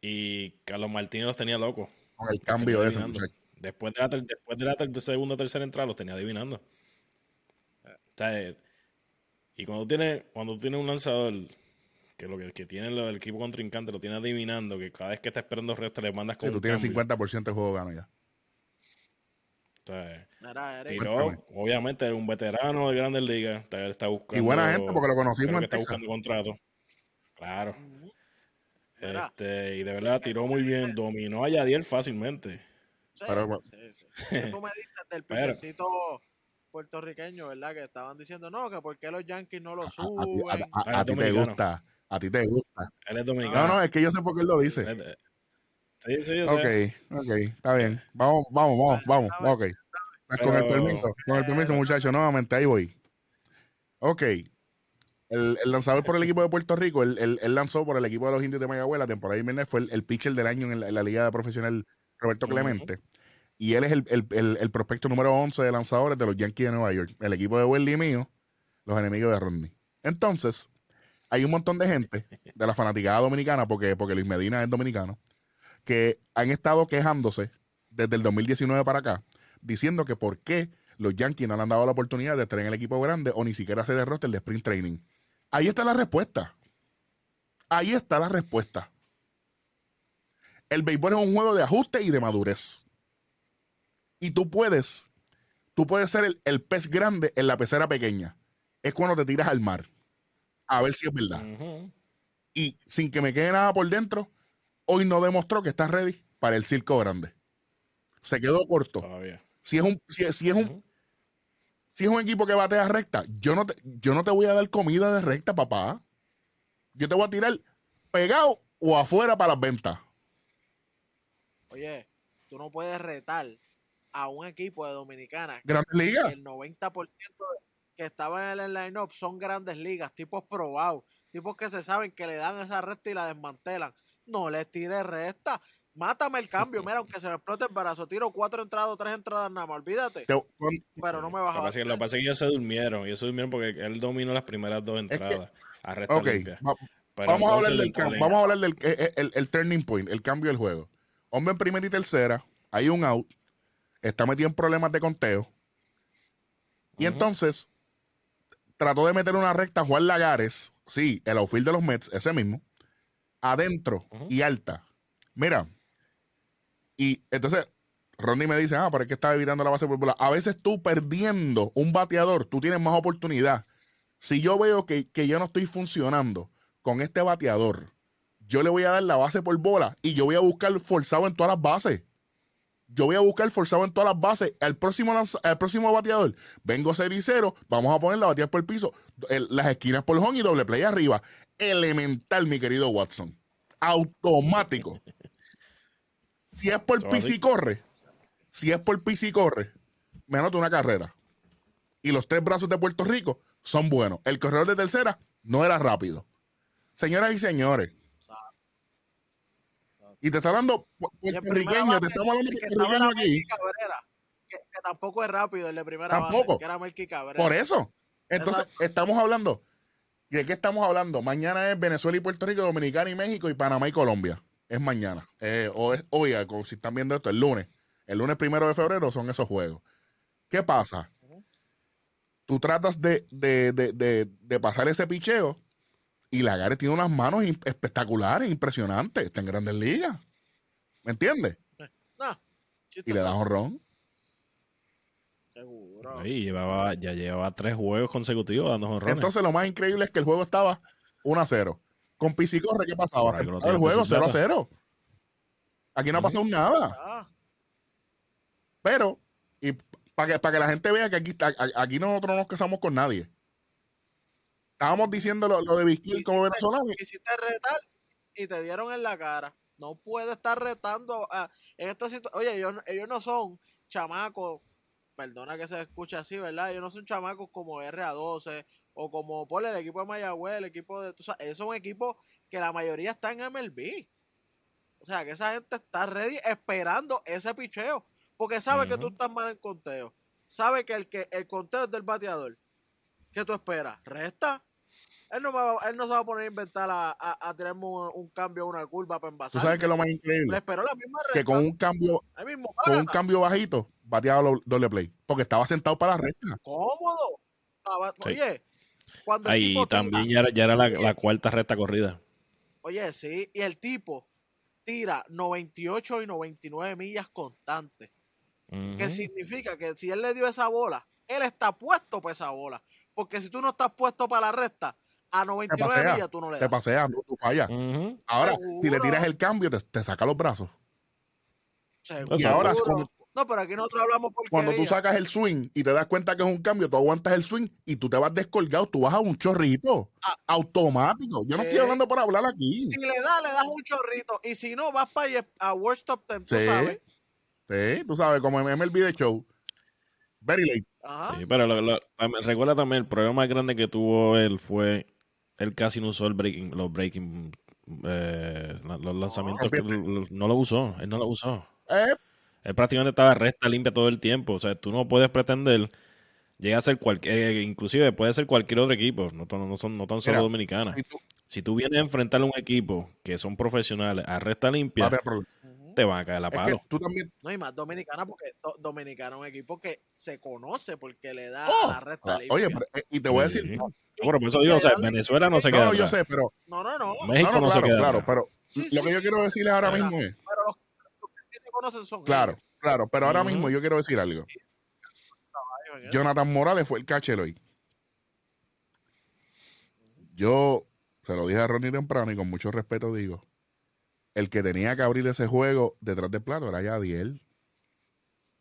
Speaker 2: Y Carlos Martínez los tenía locos.
Speaker 1: Con el cambio de ese
Speaker 2: Después de la, después de la segunda o tercera entrada los tenía adivinando. y cuando tienes cuando tiene un lanzador que lo que, que tiene el equipo contrincante lo tiene adivinando, que cada vez que está esperando resto le mandas
Speaker 1: con. Sí, tú tienes 50% de juego gano ya.
Speaker 2: Tiró, obviamente era un veterano de Grandes Ligas, está, buscando.
Speaker 1: Y buena gente porque lo conocimos
Speaker 2: en está buscando contrato. Claro. Este, y de verdad tiró muy bien, dominó a Yadier fácilmente.
Speaker 3: pero, sí, Tú me dices del pichecito puertorriqueño, ¿verdad? Que estaban diciendo, no, que por qué los Yankees no lo suben.
Speaker 1: A, ti te gusta, a ti te gusta.
Speaker 2: Él es dominicano.
Speaker 1: No, no, es que yo sé por qué él lo dice.
Speaker 2: Sí, sí, yo
Speaker 1: sé. Ok, ok, está bien. Vamos, vamos, vamos, vamos, ok. Pues con el permiso, con el permiso, muchachos, nuevamente ahí voy. Ok, el, lanzador por el equipo de Puerto Rico, él, lanzó por el equipo de los indios de Mayagüez la temporada de fue el, pitcher del año en la, liga de profesional Roberto Clemente. Y él es el, prospecto número 11 de lanzadores de los Yankees de Nueva York. El equipo de Welly mío, los enemigos de Rodney. Entonces, hay un montón de gente de la fanaticada dominicana, porque, porque Luis Medina es dominicano, que han estado quejándose desde el 2019 para acá, diciendo que por qué los Yankees no le han dado la oportunidad de estar en el equipo grande o ni siquiera hacer el roster de sprint training. Ahí está la respuesta. Ahí está la respuesta. El béisbol es un juego de ajuste y de madurez. Y tú puedes, tú puedes ser el, pez grande en la pecera pequeña. Es cuando te tiras al mar. A ver si es verdad. Y sin que me quede nada por dentro, hoy no demostró que está ready para el circo grande. Se quedó corto. Si es un, si, es un, si es un equipo que batea recta, yo no, te, yo no te voy a dar comida de recta, papá. Yo te voy a tirar pegado o afuera para las ventas.
Speaker 3: Oye, tú no puedes retar a un equipo de Dominicana.
Speaker 1: Grandes ligas.
Speaker 3: El 90% que estaban en el line-up son grandes ligas, tipos probados, tipos que se saben que le dan esa recta y la desmantelan. No les tires recta. Mátame el cambio, mira, aunque se me explote el brazo, tiro cuatro entradas, tres entradas nada más, olvídate. pero no me vas a
Speaker 2: Lo que pasa es que ellos se durmieron, ellos se durmieron porque él dominó las primeras dos entradas. a
Speaker 1: vamos, a hablar del, vamos a hablar del el, turning point, el cambio del juego. Hombre en primera y tercera, hay un out, está metido en problemas de conteo. Y entonces trató de meter una recta Juan Lagares, sí, el outfield de los Mets, ese mismo, adentro y alta. Mira, y entonces Ronnie me dice, ah, pero es que estaba evitando la base por bola. A veces tú perdiendo un bateador, tú tienes más oportunidad. Si yo veo que, yo no estoy funcionando con este bateador, yo le voy a dar la base por bola y yo voy a buscar forzado en todas las bases. Yo voy a buscar forzado en todas las bases. El próximo, el próximo bateador, vengo 0 y 0, vamos a poner la batear por el piso, las esquinas por home y doble play arriba. Elemental, mi querido Watson. Automático. Si es por y corre, si es por y corre, me anoto una carrera. Y los tres brazos de Puerto Rico son buenos. El corredor de tercera no era rápido. Señoras y señores. Y te está hablando puertorriqueño, te estamos hablando puertorriqueño aquí.
Speaker 3: que, tampoco es rápido el de primera
Speaker 1: tampoco.
Speaker 3: que era Melqui Cabrera.
Speaker 1: Por eso. Entonces, estamos hablando. ¿De qué estamos hablando? Mañana es Venezuela y Puerto Rico, Dominicana y México y Panamá y Colombia es mañana. Eh, o es hoy, si están viendo esto, el lunes. El lunes primero de febrero son esos juegos. ¿Qué pasa? Tú tratas de, pasar ese picheo y Lagares tiene unas manos espectaculares, impresionantes. Está en grandes ligas. ¿Me entiendes?
Speaker 3: No,
Speaker 1: y le da honrón.
Speaker 3: Seguro.
Speaker 2: llevaba, ya llevaba tres juegos consecutivos dando honrones.
Speaker 1: Entonces lo más increíble es que el juego estaba 1 a 0. Con Corre, ¿qué pasaba? el juego 0 a 0. Aquí no ha pasado nada. Ah. Pero, y Para que, para que la gente vea que aquí, aquí nosotros no nos casamos con nadie. Estábamos diciendo lo, lo de Vizquil como venezolano.
Speaker 3: Quisiste retar y te dieron en la cara. No puede estar retando a- en esta situación. Oye, ellos, ellos no son chamacos, perdona que se escuche así, ¿verdad? Ellos no son chamacos como RA12 o como, ponle el equipo de Mayagüez, el equipo de... tú sabes, ellos son equipos que la mayoría están en MLB. O sea, que esa gente está ready esperando ese picheo. Porque sabe que tú estás mal en conteo. Sabe que el, que el conteo es del bateador. ¿Qué tú esperas? ¿Resta? Él no, me va- él no se va a poner a inventar a, a, a tirarme un, un cambio, una curva para
Speaker 1: Tú
Speaker 3: envasar.
Speaker 1: sabes que es lo más
Speaker 3: Le
Speaker 1: increíble.
Speaker 3: esperó la misma
Speaker 1: Que
Speaker 3: recta.
Speaker 1: con un cambio,
Speaker 3: mismo va a
Speaker 1: con un cambio bajito, bateaba doble play. Porque estaba sentado para la recta.
Speaker 3: Cómodo. Estaba-
Speaker 2: Sí.
Speaker 3: Oye, cuando el
Speaker 2: Ahí
Speaker 3: tira-
Speaker 2: también ya era, ya era la, la cuarta recta corrida.
Speaker 3: Oye, sí, y el tipo tira 98 y 99 millas constantes. Que significa que si él le dio esa bola, él está puesto para esa bola. Porque si tú no estás puesto para la recta, a 99
Speaker 1: pasea,
Speaker 3: millas tú no le
Speaker 1: Te
Speaker 3: das.
Speaker 1: paseas, no, tú fallas. Ahora, si le tiras el cambio, te, te saca los brazos.
Speaker 3: Seguro.
Speaker 1: Y ahora, cuando,
Speaker 3: No, pero aquí nosotros hablamos por
Speaker 1: cuando tú sacas el swing y te das cuenta que es un cambio, tú aguantas el swing y tú te vas descolgado, tú vas a un chorrito
Speaker 3: Ah.
Speaker 1: automático. Yo no estoy hablando por hablar aquí.
Speaker 3: Si le das, le das un chorrito. Y si no, vas para a World Top 10, tú
Speaker 1: Sí.
Speaker 3: sabes.
Speaker 1: Sí, tú sabes, como en MLB de Show. Very late.
Speaker 3: Ajá.
Speaker 2: Sí, pero lo- recuerda también, el problema más grande que tuvo él fue, él casi no usó el breaking, los breaking, eh, los lanzamientos, que no lo usó, él no lo usó.
Speaker 1: Eh,
Speaker 2: Él prácticamente estaba recta, limpia todo el tiempo. O sea, tú no puedes pretender llega a ser cualquier, inclusive puede ser cualquier otro equipo, no, tan- no son, no tan solo
Speaker 1: Mira,
Speaker 2: dominicanas.
Speaker 1: si tú-
Speaker 2: Si tú vienes a enfrentar a un equipo que son profesionales a resta limpia, te van a caer la
Speaker 1: Es que
Speaker 2: palo.
Speaker 1: tú también.
Speaker 3: No, y más Dominicana, porque do- Dominicana es un equipo que se conoce porque le da
Speaker 1: Oh,
Speaker 3: la recta
Speaker 1: ah. Oye, pero, eh, y te voy a decir.
Speaker 2: Sí.
Speaker 1: No,
Speaker 2: Bueno, por eso digo, o sea, Venezuela no se queda
Speaker 1: no, yo sé, pero.
Speaker 3: No, no, no.
Speaker 2: México
Speaker 1: no,
Speaker 2: no,
Speaker 1: no,
Speaker 2: se
Speaker 1: claro,
Speaker 2: queda
Speaker 1: claro,
Speaker 2: atrás.
Speaker 1: pero
Speaker 3: Sí,
Speaker 1: lo
Speaker 3: sí.
Speaker 1: que yo quiero decirles ahora mismo es.
Speaker 3: Pero los, los que sí se conocen son
Speaker 1: Claro,
Speaker 3: ellos.
Speaker 1: claro, pero ahora mismo yo quiero decir algo. Jonathan Morales fue el catcher hoy. Yo se lo dije a Ronnie temprano y con mucho respeto digo, el que tenía que abrir ese juego detrás del plato era Yadiel.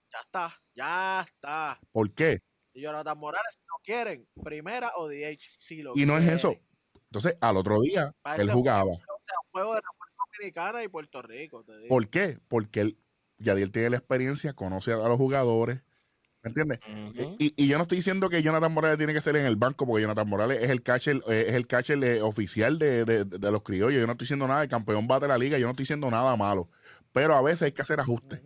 Speaker 3: Ya está, ya está.
Speaker 1: ¿Por qué?
Speaker 3: Y Jonathan Morales, si no quieren, primera o DH, si lo
Speaker 1: Y no es eso. Entonces, al otro día,
Speaker 3: Para
Speaker 1: él jugaba.
Speaker 3: juego, de República Dominicana y Puerto Rico, te digo.
Speaker 1: ¿Por qué? Porque él, Yadiel tiene la experiencia, conoce a los jugadores. ¿Me entiendes?
Speaker 2: Ujú.
Speaker 1: Y, y yo no estoy diciendo que Jonathan Morales tiene que ser en el banco, porque Jonathan Morales es el catcher, eh, es el catcher eh, oficial de, de- de los criollos. Yo no estoy diciendo nada de campeón bate de la liga, yo no estoy diciendo nada malo. Pero a veces hay que hacer ajustes.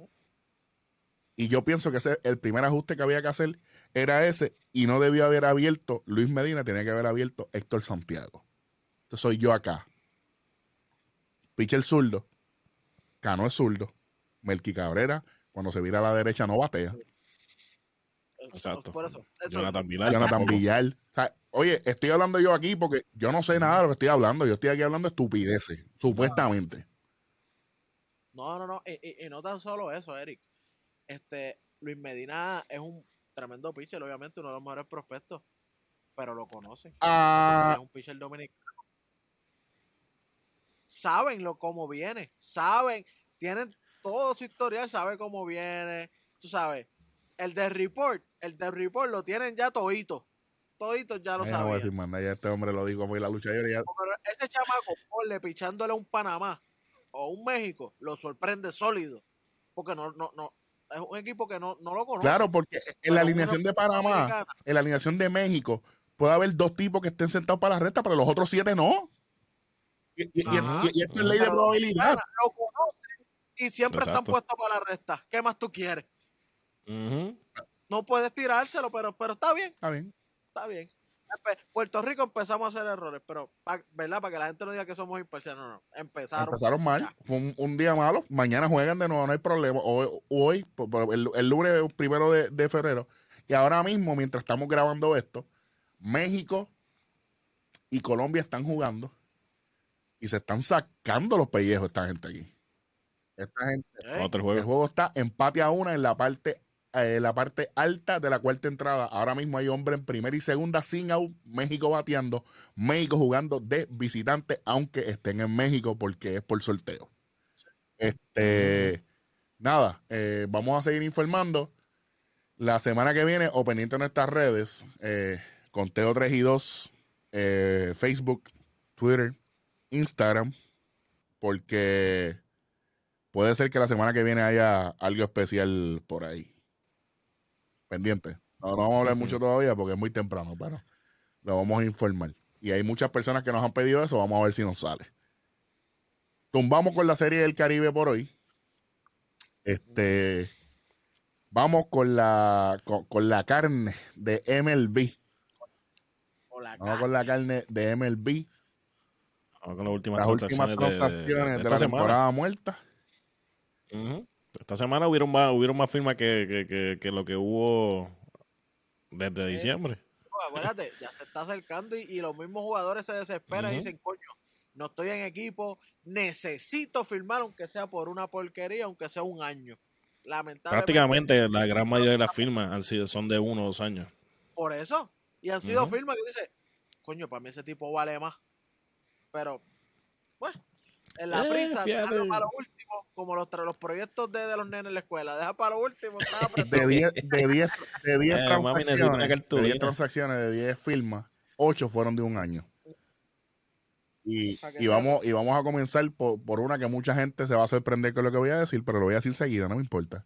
Speaker 1: Y yo pienso que ese, el primer ajuste que había que hacer era ese, y no debió haber abierto Luis Medina, tenía que haber abierto Héctor Santiago. Entonces soy yo acá. Pitcher zurdo, Cano es zurdo, Melqui Cabrera, cuando se vira a la derecha no batea.
Speaker 2: Exacto.
Speaker 3: Por eso. eso
Speaker 2: Jonathan Villar.
Speaker 1: Jonathan
Speaker 2: tampoco.
Speaker 1: Villar. O sea, oye, estoy hablando yo aquí porque yo no sé nada de lo que estoy hablando. Yo estoy aquí hablando estupideces, supuestamente.
Speaker 3: No, no, no. Y, y- y no tan solo eso, Eric. Este, Luis Medina es un tremendo pitcher, obviamente, uno de los mejores prospectos. Pero lo conocen.
Speaker 1: Ah,
Speaker 3: Es un pitcher dominicano. Saben lo cómo viene. Saben. Tienen todo su historial, sabe cómo viene. Tú sabes. El de report, el de report lo tienen ya todito. Toditos ya lo
Speaker 1: ya no voy a
Speaker 3: saben.
Speaker 1: decir más nada, ya este hombre lo dijo fue la lucha aérea.
Speaker 3: Pero ese chamaco, ponle pichándole a un Panamá o un México, lo sorprende sólido. Porque no, no, no, es un equipo que no, no lo conoce.
Speaker 1: Claro, porque en la alineación de Panamá, en la alineación de México, puede haber dos tipos que estén sentados para la recta, pero los otros siete no. Y, y- y- y- y esto es ley de probabilidad.
Speaker 3: Lo conocen y siempre están puestos para la resta. ¿Qué más tú quieres?
Speaker 2: Ujú.
Speaker 3: No puedes tirárselo, pero, pero está bien,
Speaker 1: Está bien.
Speaker 3: está bien. Empe- Puerto Rico empezamos a hacer errores, pero, pa- ¿verdad? Para que la gente no diga que somos imparciales, no, no. Empezaron.
Speaker 1: Empezaron mal,
Speaker 3: ya.
Speaker 1: fue un, un día malo. Mañana juegan de nuevo, no hay problema. Hoy, hoy por- por el, el lunes primero de, de febrero. Y ahora mismo, mientras estamos grabando esto, México y Colombia están jugando y se están sacando los pellejos esta gente aquí. Esta gente,
Speaker 3: ¿eh?
Speaker 2: Otro
Speaker 1: el
Speaker 2: juego.
Speaker 1: juego está empate a una en la parte eh, la parte alta de la cuarta entrada. Ahora mismo hay hombre en primera y segunda sin out. México bateando. México jugando de visitante, aunque estén en México porque es por sorteo. Este, nada, eh, vamos a seguir informando. La semana que viene, o pendiente en nuestras redes, eh, Conteo 3 y 2, eh, Facebook, Twitter, Instagram, porque puede ser que la semana que viene haya algo especial por ahí. Pendiente. No, no vamos a hablar mucho todavía porque es muy temprano, pero lo vamos a informar. Y hay muchas personas que nos han pedido eso, vamos a ver si nos sale. Tumbamos con la serie del Caribe por hoy. Este, vamos con la con, con la carne de MLB.
Speaker 3: La
Speaker 1: Vamos con la carne de MLB.
Speaker 2: Vamos con las últimas
Speaker 1: Las últimas
Speaker 2: transacciones de-
Speaker 1: la
Speaker 2: semana.
Speaker 1: temporada muerta.
Speaker 2: Ujú. Esta semana hubieron más, hubieron más firmas que, que, que, que lo que hubo desde
Speaker 3: Sí.
Speaker 2: diciembre.
Speaker 3: No, acuérdate, ya se está acercando y, y los mismos jugadores se desesperan y dicen, coño, no estoy en equipo, necesito firmar aunque sea por una porquería, aunque sea un año. Lamentablemente.
Speaker 2: Prácticamente la gran mayoría de las firmas han sido, son de uno o dos años.
Speaker 3: Por eso. Y han sido firmas que dice, coño, para mí ese tipo vale más. Pero, bueno, en la
Speaker 2: Eh,
Speaker 3: prisa,
Speaker 2: fíjate.
Speaker 3: dejarlo para lo último, como los, tra- los proyectos de, de los nenes en la escuela. Deja para lo último, estaba
Speaker 1: De 10 de 10 de 10
Speaker 2: Eh, necesito una
Speaker 1: transacciones, de
Speaker 2: cartulina.
Speaker 1: 10 transacciones, de 10 firmas, 8 fueron de un año. Y, y vamos, y vamos a comenzar por, por una que mucha gente se va a sorprender con lo que voy a decir, pero lo voy a decir seguida, no me importa.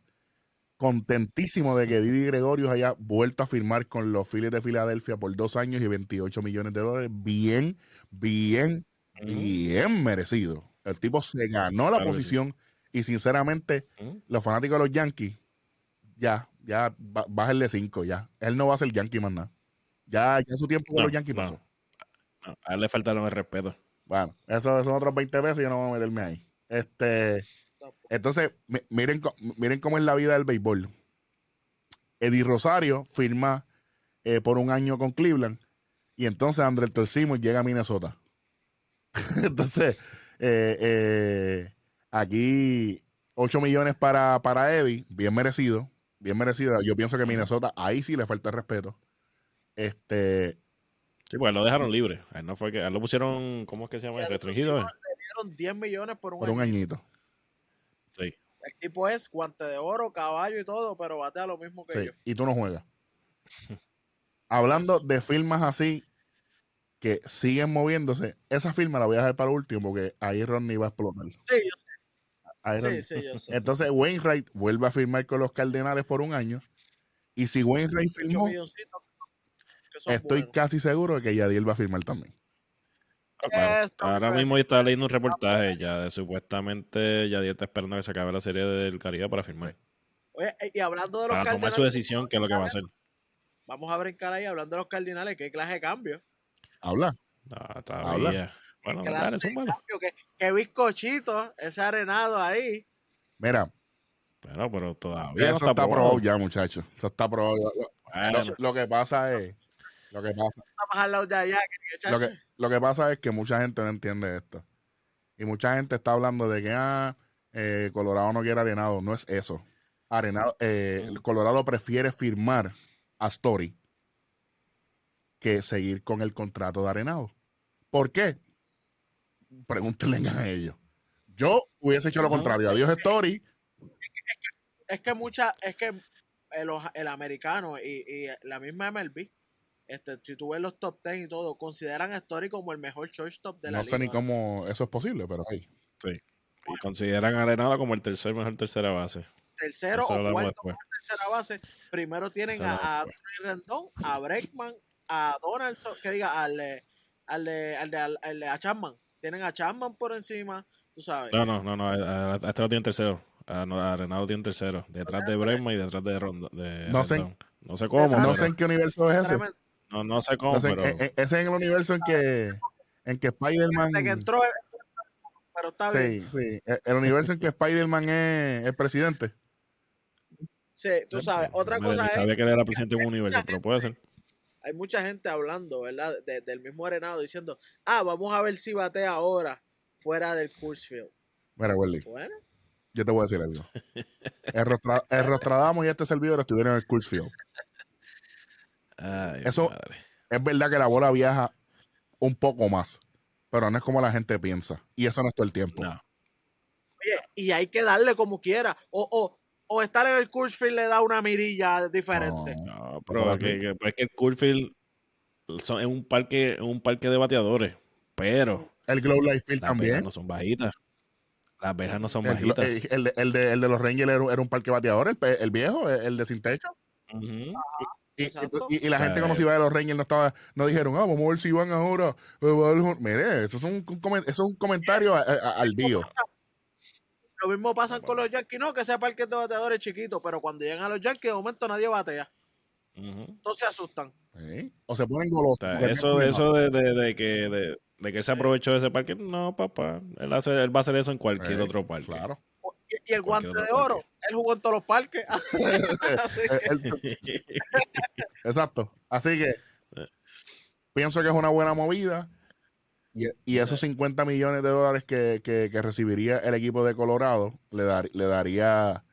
Speaker 1: Contentísimo de que Didi Gregorius haya vuelto a firmar con los Phillies de Filadelfia por dos años y 28 millones de dólares. Bien, bien,
Speaker 2: Ujú.
Speaker 1: bien merecido. El tipo se ganó la
Speaker 2: Claro que sí.
Speaker 1: posición y sinceramente los fanáticos de los Yankees, ya, ya, bájenle cinco, ya. Él no va a ser Yankee más nada. Ya, ya su tiempo con
Speaker 2: No,
Speaker 1: los Yankees
Speaker 2: no.
Speaker 1: pasó.
Speaker 2: No, a él le faltaron el respeto.
Speaker 1: Bueno, eso son otros 20 pesos y yo no voy a meterme ahí. Este, entonces, mi- miren, miren cómo es la vida del béisbol. Eddie Rosario firma eh, por un año con Cleveland y entonces Andrés Torcimo llega a Minnesota. entonces, eh, eh, aquí 8 millones para, para Eddie, bien merecido, bien merecido. Yo pienso que Minnesota ahí sí le falta el respeto. Este,
Speaker 2: Sí, pues lo dejaron libre. A él no fue que, a él lo pusieron, ¿cómo es que se llama? Restringido.
Speaker 3: Le dieron 10 millones por un
Speaker 1: por un
Speaker 3: año.
Speaker 1: añito.
Speaker 2: Sí.
Speaker 3: El tipo es guante de oro, caballo y todo, pero batea lo mismo que
Speaker 1: Sí,
Speaker 3: yo.
Speaker 1: y tú no juegas. Hablando de firmas así que siguen moviéndose, esa firma la voy a dejar para último porque ahí Rodney va a explotar.
Speaker 3: Sí, yo sé, sí, sí, yo sé.
Speaker 1: Entonces Wainwright vuelve a firmar con los Cardenales por un año. Y si Wainwright
Speaker 3: 8
Speaker 1: firmó, estoy
Speaker 3: buenos.
Speaker 1: casi seguro de que Yadiel va a firmar también.
Speaker 2: Ah, Ahora mismo yo estaba leyendo un reportaje ya de supuestamente ya está esperando que se acabe la serie del Caribe para firmar.
Speaker 3: Oye, y hablando de los
Speaker 2: Para tomar su decisión, que es lo que va a hacer.
Speaker 3: vamos a brincar ahí, hablando de los Cardinales, ¿qué clase de cambio?
Speaker 1: Habla.
Speaker 2: Ah, todavía. Bueno,
Speaker 3: ¿Qué
Speaker 2: dale?
Speaker 3: Que, que bizcochito, ese arenado ahí.
Speaker 1: Mira,
Speaker 2: Bueno, pero todavía no
Speaker 1: eso
Speaker 2: está
Speaker 1: está
Speaker 2: aprobado.
Speaker 1: aprobado ya, muchachos. Eso está aprobado. Lo,
Speaker 2: Bueno,
Speaker 1: lo- lo que pasa es, lo que pasa lo que, lo que pasa es que mucha gente no entiende esto. Y mucha gente está hablando de que ah, eh, Colorado no quiere arenado. No es eso. Arenado, eh, el Colorado prefiere firmar a Story que seguir con el contrato de arenado. ¿Por qué? Pregúntenle a ellos. Yo hubiese hecho lo contrario. Adiós Story.
Speaker 3: Es que mucha, es que el, el americano y, y la misma MLB, este, si tú ves los top 10 y todo, consideran a Story como el mejor shortstop de la
Speaker 1: No sé ni cómo eso es posible, pero ahí.
Speaker 2: y consideran a Arenado como el tercer mejor tercera base.
Speaker 3: Tercero
Speaker 2: Eso
Speaker 3: o cuarto
Speaker 2: después.
Speaker 3: tercera base. Primero tienen
Speaker 2: Eso
Speaker 3: a, a Rendón, a Breckman, a Donaldson, que diga, al de, al de, al de, al- al de- a Chapman. Tienen a Chapman por encima, tú sabes.
Speaker 2: No, no, no, no. A, a- a este lo tiene tercero. A, no, a Arenado tiene tercero. Detrás de Brema y detrás de Rondo. De
Speaker 1: No sé-.
Speaker 2: No sé cómo.
Speaker 1: No sé en qué universo es ese.
Speaker 2: No, no sé cómo,
Speaker 1: No sé,
Speaker 2: pero.
Speaker 1: eh, eh, ese es en el universo en que, en que Spider-Man.
Speaker 3: Que entró, pero está bien.
Speaker 1: Sí, sí. El, el universo en que Spider-Man es el presidente.
Speaker 3: Sí, tú sabes. Otra
Speaker 2: Madre,
Speaker 3: cosa
Speaker 2: ni
Speaker 3: es,
Speaker 2: sabía que él era presidente de un universo, pero puede ser.
Speaker 3: Hay mucha gente hablando, ¿verdad? De- del mismo arenado diciendo, ah, vamos a ver si batea ahora fuera del Coors Field.
Speaker 1: Mira, Welly,
Speaker 3: Bueno,
Speaker 1: yo te voy a decir algo. El, Rostra- el Rostradamo y este servidor estuvieron en el Coors Field.
Speaker 2: Ay,
Speaker 1: Eso-
Speaker 2: madre.
Speaker 1: Es verdad que la bola viaja un poco más, pero no es como la gente piensa. Y eso no es todo el tiempo.
Speaker 2: No.
Speaker 3: oye, y hay que darle como quiera. O, o o estar en el Coors Field le da una mirilla diferente.
Speaker 2: No, pero que, que, es que el Coolfield son- es un parque, un parque de bateadores, pero
Speaker 1: El Glow Life Field
Speaker 2: las verjas
Speaker 1: también.
Speaker 2: no son bajitas. Las verjas no son
Speaker 1: El,
Speaker 2: bajitas.
Speaker 1: eh, el de, el de- el de los Rangers era, un- era un parque bateador, el, el viejo, el, el de sin techo. Y,
Speaker 3: Exacto.
Speaker 1: y- y la gente cuando se iba de los Rangers no estaba, no dijeron, ah, vamos a ver si van ahora. eh, va el hon-". Mire, eso es un, eso es un comentario a- a- al dio.
Speaker 3: Lo mismo pasa con los Yankees, no, que ese parque de bateadores es chiquito, pero cuando llegan a los Yankees, de momento nadie batea.
Speaker 2: Ujú.
Speaker 3: Todos se asustan.
Speaker 1: ¿sí? O se ponen golosos.
Speaker 2: O sea,
Speaker 1: porque
Speaker 2: eso, eso de, de- de que, de, de que él se aprovechó de ese parque, no, papá. Él, hace, él va a hacer eso en cualquier
Speaker 1: Eh,
Speaker 2: otro parque.
Speaker 1: Claro.
Speaker 3: Y, y el guante de oro, él jugó en todos los parques.
Speaker 1: Eh, el- exacto. Así que pienso que es una buena movida. Y, y esos 50 millones de dólares que, que- que recibiría el equipo de Colorado le, dar- le daría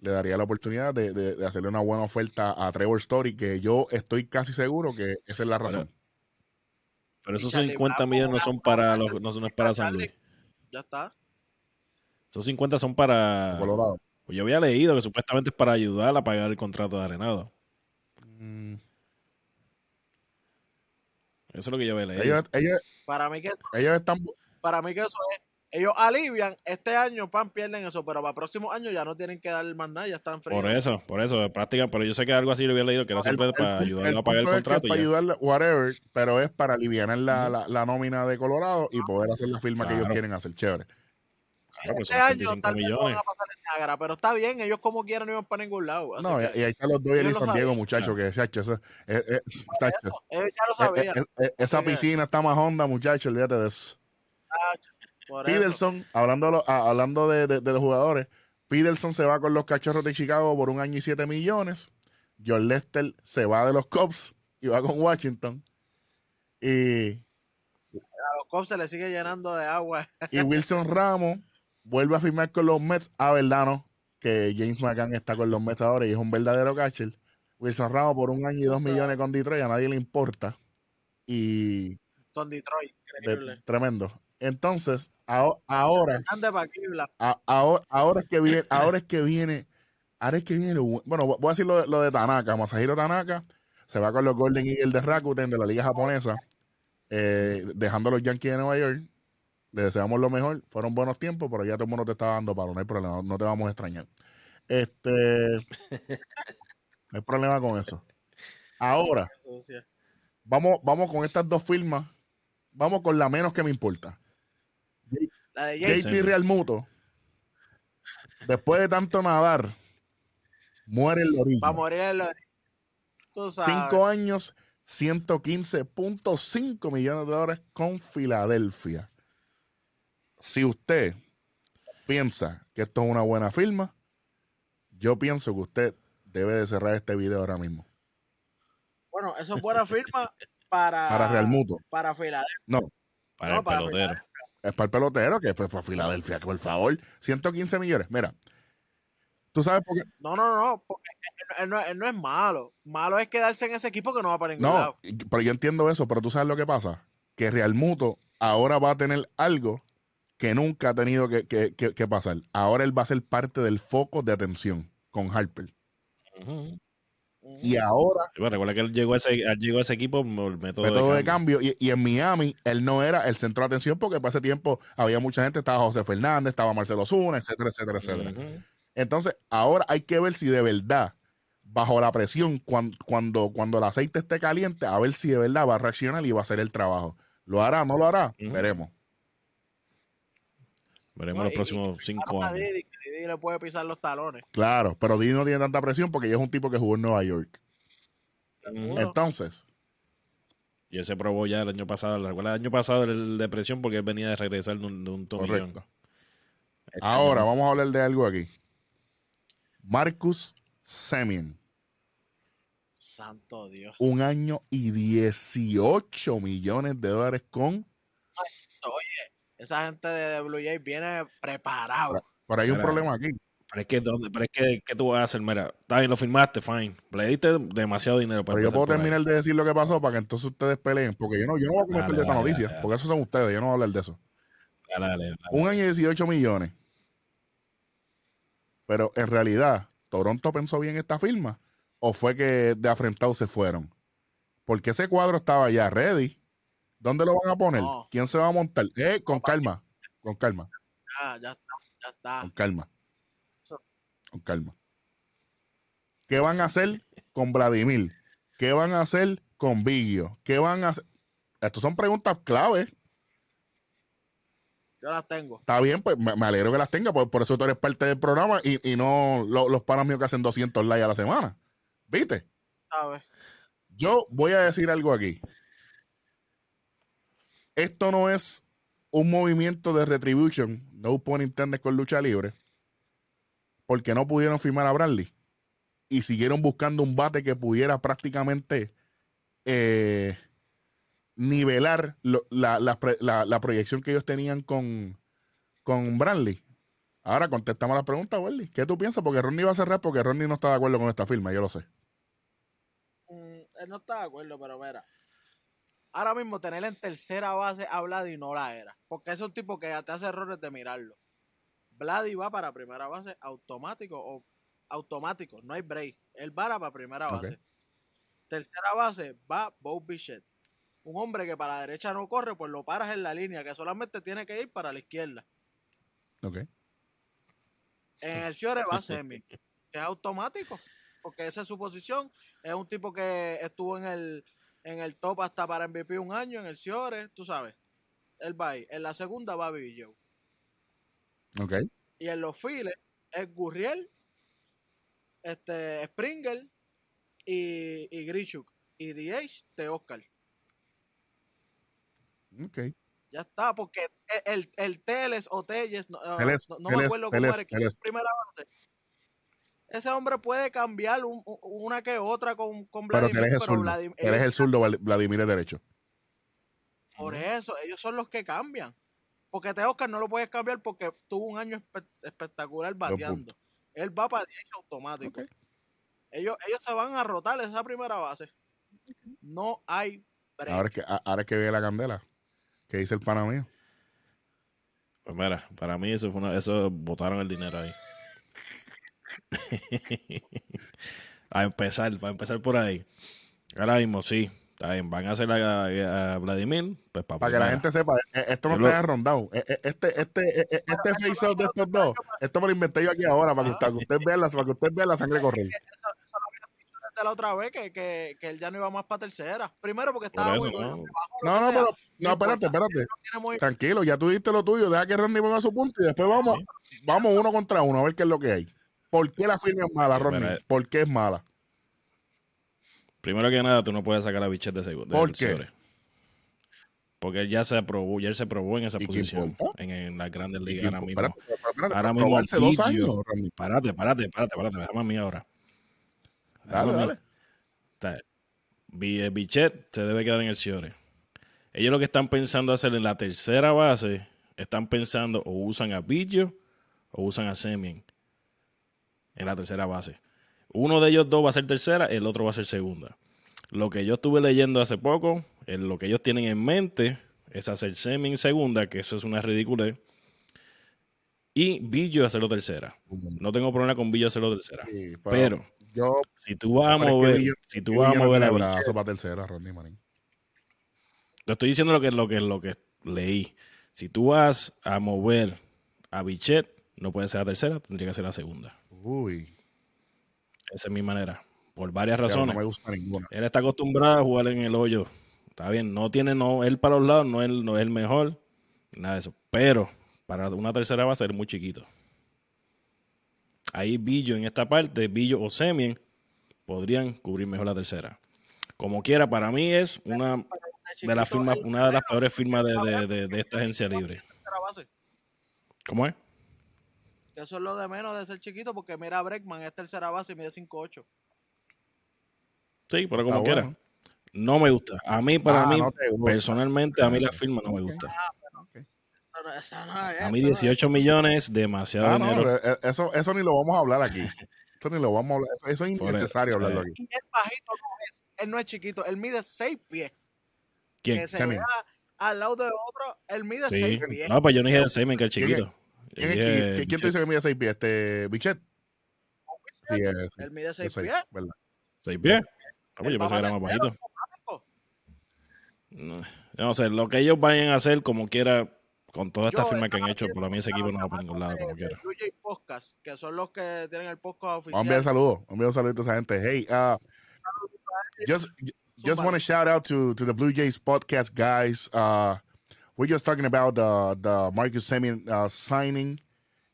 Speaker 1: le daría la oportunidad de, de- de hacerle una buena oferta a Trevor Story, que yo estoy casi seguro que esa es la razón.
Speaker 2: Pero esos
Speaker 3: Y Charlie
Speaker 2: 50
Speaker 3: Brown
Speaker 2: millones no son para los, no, es para San. Luis.
Speaker 3: ya está.
Speaker 2: Esos 50 son para.
Speaker 1: Colorado.
Speaker 2: Pues yo había leído que supuestamente es para ayudar a pagar el contrato de Arenado.
Speaker 1: Mm,
Speaker 2: Eso es lo que yo había leído.
Speaker 1: ellos, ellos,
Speaker 3: Para mí que
Speaker 1: ellos están
Speaker 3: para mí que eso es ellos alivian este año pan pierden eso pero para próximos años ya no tienen que dar más nada ya están fríos
Speaker 2: Por eso, por eso, de práctica, pero yo sé que algo así lo había leído, que era siempre
Speaker 1: el-
Speaker 2: para
Speaker 1: el-
Speaker 2: ayudarlo a pagar el
Speaker 1: punto es que
Speaker 2: contrato.
Speaker 1: es
Speaker 2: y
Speaker 1: para ayudarle, whatever, pero es para aliviar la, la, la nómina de Colorado y poder hacer la firma que ellos quieren hacer. Chévere.
Speaker 2: Claro,
Speaker 3: este año
Speaker 2: 35
Speaker 3: tal vez no van a pasar en Niagara pero está bien ellos como quieran no iban para ningún lado
Speaker 1: No, y, ahí están los Dodgers y San Diego, muchachos, que eso- eh,
Speaker 3: sabían
Speaker 1: eh, eh, esa piscina está más honda, muchachos, olvídate de eso.
Speaker 3: eso.
Speaker 1: Peterson, hablando, hablando de, de- de los jugadores, Peterson se va con los cachorros de Chicago por un año y siete millones. John Lester se va de los Cubs y va con Washington. Y,
Speaker 3: a los Cubs se les sigue llenando de agua
Speaker 1: y Wilson Ramos vuelve a firmar con los Mets. Ah, verdad, ¿no? Que James McCann está con los Mets ahora y es un verdadero catcher. Wilson Ramos por un año y dos millones con Detroit, a nadie le importa. Y
Speaker 3: con Detroit
Speaker 1: de-
Speaker 3: increíble
Speaker 1: tremendo. Entonces, aho- ahora, a- ahora, ahora es que viene, ahora es que viene, ahora es que viene lo bueno, voy a decir lo, de- lo de Tanaka, Masahiro Tanaka se va con los Golden Eagles de Rakuten de la liga japonesa, eh, dejando a los Yankees de Nueva York. Le deseamos lo mejor, fueron buenos tiempos, pero ya todo el mundo te está dando palo, no hay problema, no te vamos a extrañar. Este, no hay problema con eso. Ahora, vamos, vamos con estas dos firmas, vamos con la menos que me importa.
Speaker 3: La de James.
Speaker 1: JT Real Muto, después de tanto nadar, muere en la orilla.
Speaker 3: Va a morir el Tú sabes.
Speaker 1: Cinco años, 115.5 millones de dólares con Filadelfia. Si usted piensa que esto es una buena firma, yo pienso que usted debe de cerrar este video ahora mismo.
Speaker 3: Bueno, eso es buena firma para.
Speaker 1: Para Real Muto.
Speaker 3: Para Filadelfia.
Speaker 2: Para
Speaker 3: No,
Speaker 2: el
Speaker 3: para
Speaker 2: pelotero.
Speaker 1: Es para el pelotero, que fue para Filadelfia, por favor. 115 millones. Mira, tú sabes por qué.
Speaker 3: No, no, no. Porque él, él no, él no es malo. Malo es quedarse en ese equipo que no va para ningún
Speaker 1: No,
Speaker 3: lado.
Speaker 1: pero yo entiendo eso, pero tú sabes lo que pasa. Que Real Muto ahora va a tener algo que nunca ha tenido que, que- que- que pasar. Ahora él va a ser parte del foco de atención con Harper. Y ahora,
Speaker 2: Sí, recuerda que él llegó a ese, él llegó a ese equipo por el método,
Speaker 1: método
Speaker 2: de
Speaker 1: de cambio, y, y en Miami él no era el centro de atención porque para ese tiempo había mucha gente, estaba José Fernández, estaba Marcelo Zuna, etcétera, etcétera, etcétera. Entonces, ahora hay que ver si de verdad, bajo la presión, cuan- cuando, cuando el aceite esté caliente, a ver si de verdad va a reaccionar y va a hacer el trabajo. ¿Lo hará? ¿No lo hará? Veremos.
Speaker 2: Veremos
Speaker 3: No,
Speaker 2: los próximos
Speaker 3: y-
Speaker 2: cinco años.
Speaker 3: Didi, que Didi le puede pisar los talones.
Speaker 1: Claro, pero Didi no tiene tanta presión porque ella es un tipo que jugó en Nueva York. Entonces,
Speaker 2: Y él se probó ya el año pasado. ¿Recuerda el año pasado el de presión porque él venía de regresar de un, de un tomillón.
Speaker 1: correcto.
Speaker 2: Este
Speaker 1: Ahora
Speaker 2: año-
Speaker 1: vamos a hablar de algo aquí. Marcus Semien,
Speaker 3: Santo Dios.
Speaker 1: un año y 18 millones de dólares con...
Speaker 3: Esa gente de Blue Jays viene preparado.
Speaker 1: Pero hay un
Speaker 2: Mira,
Speaker 1: problema aquí.
Speaker 2: Pero es que, ¿dónde? Pero es que, ¿qué tú vas a hacer? Mira, está bien, lo firmaste, fine. Le diste demasiado dinero para
Speaker 1: Pero yo puedo
Speaker 2: ahí.
Speaker 1: terminar de decir lo que pasó para que entonces ustedes peleen. Porque yo no, yo no voy a comentar
Speaker 2: Dale,
Speaker 1: de esa
Speaker 2: dale,
Speaker 1: noticia.
Speaker 2: dale, dale.
Speaker 1: Porque esos son ustedes. Yo no voy a hablar de eso.
Speaker 2: Dale, dale, dale.
Speaker 1: Un año y 18 millones. Pero en realidad, ¿Toronto pensó bien esta firma? ¿O fue que de afrentado se fueron? Porque ese cuadro estaba ya ready. ¿Dónde lo van a poner?
Speaker 3: No.
Speaker 1: ¿Quién se va a montar? Eh, con calma, con calma,
Speaker 3: Ya, ya está, ya está.
Speaker 1: con calma. Con calma. ¿Qué van a hacer con Vladimir? ¿Qué van a hacer con Vigio? ¿Qué van a hacer? Estas son preguntas claves.
Speaker 3: Yo las tengo.
Speaker 1: Está bien, pues me, alegro que las tenga, por, por eso tú eres parte del programa y, y no lo- los panas míos que hacen 200 likes a la semana. ¿Viste? Yo voy a decir algo aquí. Esto no es un movimiento de retribution, no pun intended con lucha libre, porque no pudieron firmar a Bradley y siguieron buscando un bate que pudiera prácticamente eh, nivelar la, la la- proyección que ellos tenían con, con Bradley. Ahora contestamos la pregunta, Welly. ¿Qué tú piensas? Porque Ronnie va a cerrar porque Ronnie no está de acuerdo con esta firma, yo lo sé.
Speaker 3: Mm, él no está de acuerdo, pero mira. Ahora mismo tener en tercera base a Vladi no la era. Porque es un tipo que te hace errores de mirarlo. Vladi va para primera base automático o automático. No hay break. Él va para primera base. Tercera base va Bob Bichette. Un hombre que para la derecha no corre, pues lo paras en la línea, que solamente tiene que ir para la izquierda.
Speaker 1: Ok.
Speaker 3: En el Ciore va Semi, que es automático, porque esa es su posición. Es un tipo que estuvo en el, en el top hasta para MVP un año, en el Ciore, tú sabes. Él va ahí. En la segunda va Billy Joe.
Speaker 1: Ok.
Speaker 3: Y en los files es Gurriel, este, Springer y, y Grichuk. Y DH de Oscar.
Speaker 1: Ok.
Speaker 3: Ya está, porque el, el, el Teles o Telles, no, ah,
Speaker 1: Teles,
Speaker 3: no, no me acuerdo cómo era, que es primera base. Ese hombre puede cambiar un- un- una que otra con, con Vladimir,
Speaker 1: que él es el
Speaker 3: pero
Speaker 1: zurdo. Él es
Speaker 3: ellos-
Speaker 1: el zurdo, Val- Vladimir es derecho.
Speaker 3: por eso, ellos son los que cambian. Porque te Oscar no lo puedes cambiar porque tuvo un año espe- espectacular bateando. Él va para 10 automático. Ellos, ellos se van a rotar esa primera base. No hay break.
Speaker 1: Ahora es que, ahora es que ve la candela. ¿Qué dice el pana mío?
Speaker 2: Pues mira, para mí eso fue una, eso botaron el dinero ahí. a empezar, para empezar por ahí. Ahora mismo sí, está bien, van a hacer a, a Vladimir, pues para,
Speaker 1: Para que la gente sepa, eh, esto no
Speaker 2: Yo lo-
Speaker 1: está rondado. Este, este, eh, eh, este face off de estos dos, esto me lo inventé yo aquí ahora para que usted, para que usted vea la, para que usted vea la sangre correr.
Speaker 3: de la otra vez que, que, que él ya no iba más para tercera. Primero porque estaba
Speaker 2: eso,
Speaker 3: muy bueno.
Speaker 2: ¿no?
Speaker 3: lo
Speaker 1: No, pero, no, espérate, espérate.
Speaker 3: muy-
Speaker 1: Tranquilo, ya tú diste lo tuyo, deja que Ronnie ponga su punto y después vamos, vamos uno contra uno a ver qué es lo que hay. ¿Por qué la firma es mala, Ronnie?
Speaker 2: mira,
Speaker 1: ¿Por qué es mala?
Speaker 2: Primero que nada, tú no puedes sacar a Bichet de segundo.
Speaker 1: ¿Por qué?
Speaker 2: Porque él ya se probó, ya él se probó en esa
Speaker 1: ¿Y qué
Speaker 2: posición. En, en las grandes ligas ahora mismo. Ahora mismo
Speaker 1: probarse dos años, Ronnie.
Speaker 2: Párate, párate, párate, párate, déjame a mí ahora.
Speaker 1: Dale,
Speaker 2: mí.
Speaker 1: dale.
Speaker 2: O sea, Bi- eh, Bichet se debe quedar en el Ciore. Ellos lo que están pensando hacer en la tercera base, están pensando o usan a Billo o usan a Semien en la tercera base. Uno de ellos dos va a ser tercera, el otro va a ser segunda. Lo que yo estuve leyendo hace poco, lo que ellos tienen en mente es hacer Semien segunda, que eso es una ridiculez, y Billo hacerlo tercera. No tengo problema con Billo hacerlo tercera.
Speaker 1: Sí,
Speaker 2: Pero
Speaker 1: yo
Speaker 2: si tú vas a
Speaker 1: Pero
Speaker 2: mover,
Speaker 1: Billo-
Speaker 2: si tú vas a mover a
Speaker 1: tiene
Speaker 2: Bichet,
Speaker 1: brazo para tercera, Ronnie Marín.
Speaker 2: Te estoy diciendo lo que, lo que, lo que leí. Si tú vas a mover a Bichet, no puede ser la tercera, tendría que ser la segunda.
Speaker 1: Uy,
Speaker 2: Esa es mi manera. Por varias
Speaker 1: no
Speaker 2: razones.
Speaker 1: me gusta ninguna.
Speaker 2: Él está acostumbrado a jugar en el hoyo. Está bien, no tiene no, él para los lados, no es, no es el mejor. Nada de eso. Pero para una tercera va a ser muy chiquito. Ahí Billo en esta parte, Billo o Semien, podrían cubrir mejor la tercera. Como quiera, para mí es una
Speaker 3: de
Speaker 2: las firmas,
Speaker 3: él-
Speaker 2: una de las peores firmas de, de- de- de esta agencia libre.
Speaker 3: base.
Speaker 2: ¿Cómo es?
Speaker 3: Que Eso es lo de menos de ser chiquito, porque mira, Breckman es tercera base y mide 5'8.
Speaker 2: Sí, pero como
Speaker 1: Está
Speaker 2: quiera.
Speaker 1: bueno.
Speaker 2: No me gusta. A mí, para
Speaker 1: Ah,
Speaker 2: mí,
Speaker 1: no
Speaker 2: personalmente, a mí la firma no me gusta.
Speaker 3: Eso no- eso no es,
Speaker 2: A mí
Speaker 3: eso no es.
Speaker 2: 18 millones, demasiado
Speaker 1: Ah, no,
Speaker 2: dinero.
Speaker 1: eh, eso, eso ni lo vamos a hablar aquí. Eso ni lo vamos a hablar. Eso, eso es innecesario hablarlo
Speaker 2: eh.
Speaker 1: aquí.
Speaker 3: Y él bajito no es. Él no es chiquito. Él mide 6 pies.
Speaker 2: ¿Quién?
Speaker 3: Que se vea al lado de otro. Él mide
Speaker 2: Sí.
Speaker 3: 6 pies.
Speaker 2: No, pues yo no dije el semen, que el
Speaker 1: ¿Quién es-
Speaker 2: chiquito.
Speaker 1: ¿Quién, es chiqui- ¿Quién te dice que mide 6 pies? Este, Bichet. Sí, es-
Speaker 3: Él mide
Speaker 1: es
Speaker 3: 6
Speaker 1: seis,
Speaker 3: pies.
Speaker 1: ¿verdad?
Speaker 2: ¿Seis pies? Ah, pues yo pensé que era más bajito. No, no sé, lo que ellos vayan a hacer, como quiera, con todas estas
Speaker 3: Yo
Speaker 2: firmas que han hecho, por mí ese equipo no va para ningún lado, como quiera.
Speaker 3: Podcast, que son los que tienen el podcast
Speaker 1: Vamos a enviar
Speaker 3: oficial.
Speaker 1: saludos. Vamos a enviar un saludito a esa gente. Hey, uh, just just want to shout out to to the Blue Jays podcast guys. Uh, we're just talking about the the Marcus Semien uh, signing,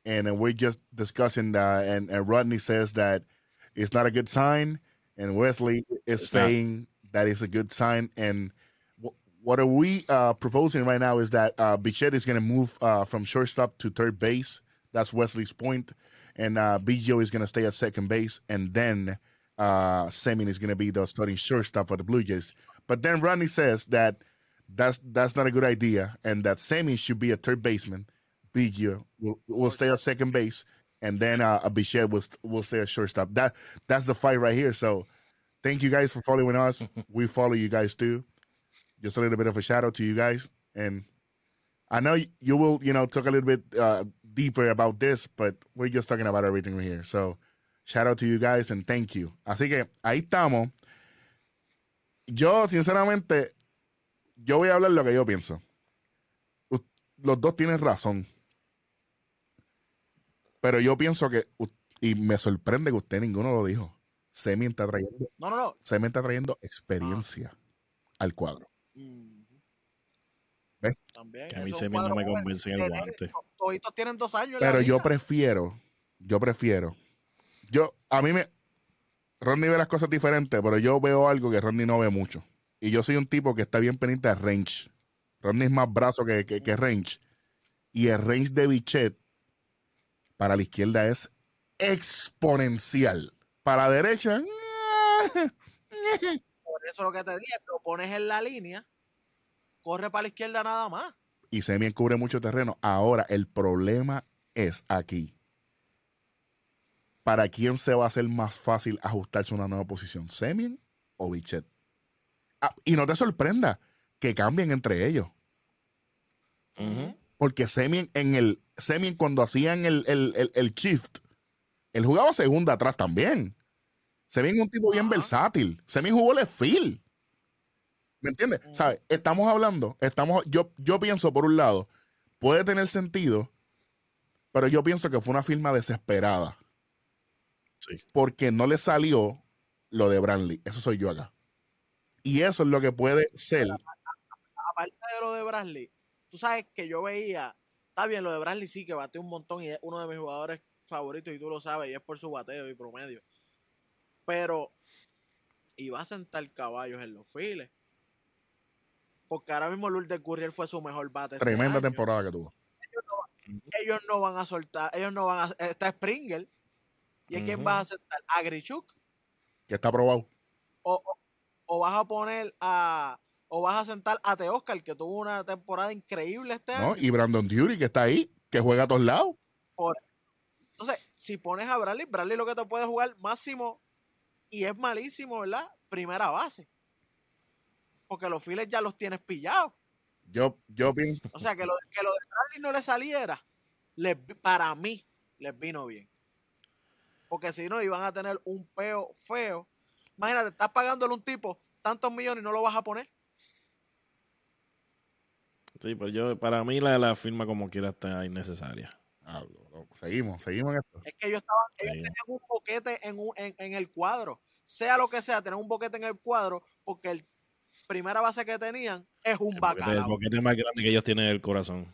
Speaker 1: and then we're just discussing that. And, and Rodney says that it's not a good sign, and Wesley is
Speaker 2: It's not.
Speaker 1: saying that it's a good sign. And wh- what are we uh, proposing right now is that uh, Bichette is going to move uh, from shortstop to third base. That's Wesley's point, and uh, Biggio is going to stay at second base, and then uh, Semien is going to be the starting shortstop for the Blue Jays. But then Rodney says that that's that's not a good idea, and that Sammy should be a third baseman. Biggio will, will stay at second base, and then uh, Bichette will will stay at shortstop. That that's the fight right here. So, thank you guys for following us. we follow you guys too. Just a little bit of a shout out to you guys, and I know you- you will, you know, talk a little bit uh, deeper about this, but we're just talking about everything right here. So, shout out to you guys and thank you. Así que ahí estamos. Yo, sinceramente, yo voy a hablar lo que yo pienso. U- Los dos tienen razón. Pero yo pienso que, y me sorprende que usted ninguno lo dijo. Semi está trayendo,
Speaker 3: No, no, no.
Speaker 1: Semi está trayendo experiencia al cuadro.
Speaker 3: Mm.
Speaker 1: ¿Ves?
Speaker 3: También.
Speaker 2: Que a mí
Speaker 3: es un
Speaker 2: se me no me convence en el guante.
Speaker 3: to- Toditos tienen dos años.
Speaker 1: Pero yo prefiero, yo prefiero. Yo, a mí me. Rodney ve las cosas diferentes, pero yo veo algo que Rodney no ve mucho. Y yo soy un tipo que está bien pendiente de range. Rodney es más brazo que, que, que range. Y el range de Bichet para la izquierda es exponencial. Para la derecha.
Speaker 3: Por eso lo que te dije, lo pones en la línea, corre para la izquierda nada más.
Speaker 1: Y Semien cubre mucho terreno. Ahora, el problema es aquí. ¿Para quién se va a hacer más fácil ajustarse a una nueva posición? ¿Semien o Bichet? Ah, y no te sorprenda que cambien entre ellos. Porque Semien en el Semien cuando hacían el, el, el- el shift, él jugaba segunda atrás también. Semien es un tipo bien versátil. Semien jugó left field. ¿Me entiendes?
Speaker 3: Ujú.
Speaker 1: ¿Sabes? Estamos hablando, estamos, yo, yo pienso por un lado, puede tener sentido, pero yo pienso que fue una firma desesperada.
Speaker 2: Sí.
Speaker 1: Porque no le salió lo de Brantley. Eso soy yo acá. Y eso es lo que puede ser.
Speaker 3: Aparte de lo de Bradley, tú sabes que yo veía, está bien, lo de Bradley sí que bate un montón y es uno de mis jugadores favoritos y tú lo sabes, y es por su bateo y promedio. Pero iba a sentar caballos en los files. Porque ahora mismo Lourdes Gurriel fue su mejor bate. este
Speaker 1: Tremenda temporada que tuvo.
Speaker 3: Ellos no van a soltar, ellos no van a. Está Springer. ¿Y a quién
Speaker 2: Ujú.
Speaker 3: vas a sentar? ¿A Grichuk?
Speaker 1: Que está aprobado.
Speaker 3: o, o- o vas a poner a o vas a sentar a Teoscar que tuvo una temporada increíble este
Speaker 1: ¿no?
Speaker 3: año.
Speaker 1: Y Brandon Dury, que está ahí, que juega a todos lados.
Speaker 3: Entonces, si pones a Bradley, Bradley lo que te puede jugar máximo y es malísimo, ¿verdad? Primera base. Porque los files ya los tienes pillados.
Speaker 1: Yo, yo pienso.
Speaker 3: O sea, que lo, que lo de Bradley no le saliera, les para mí, les vino bien. Porque si no, iban a tener un peo feo. Imagínate, estás pagándole a un tipo tantos millones y no lo vas a poner.
Speaker 2: Sí, pero yo, para mí la, la firma como quiera está innecesaria.
Speaker 1: Ah, seguimos, seguimos en esto.
Speaker 3: Es que ellos estaban, ellos tenían un boquete en, un- en, en el cuadro. Sea lo que sea, tener un boquete en el cuadro, porque el primera base que tenían es un
Speaker 2: El boquete, el
Speaker 3: bacalao.
Speaker 2: boquete más grande que ellos tienen en el corazón.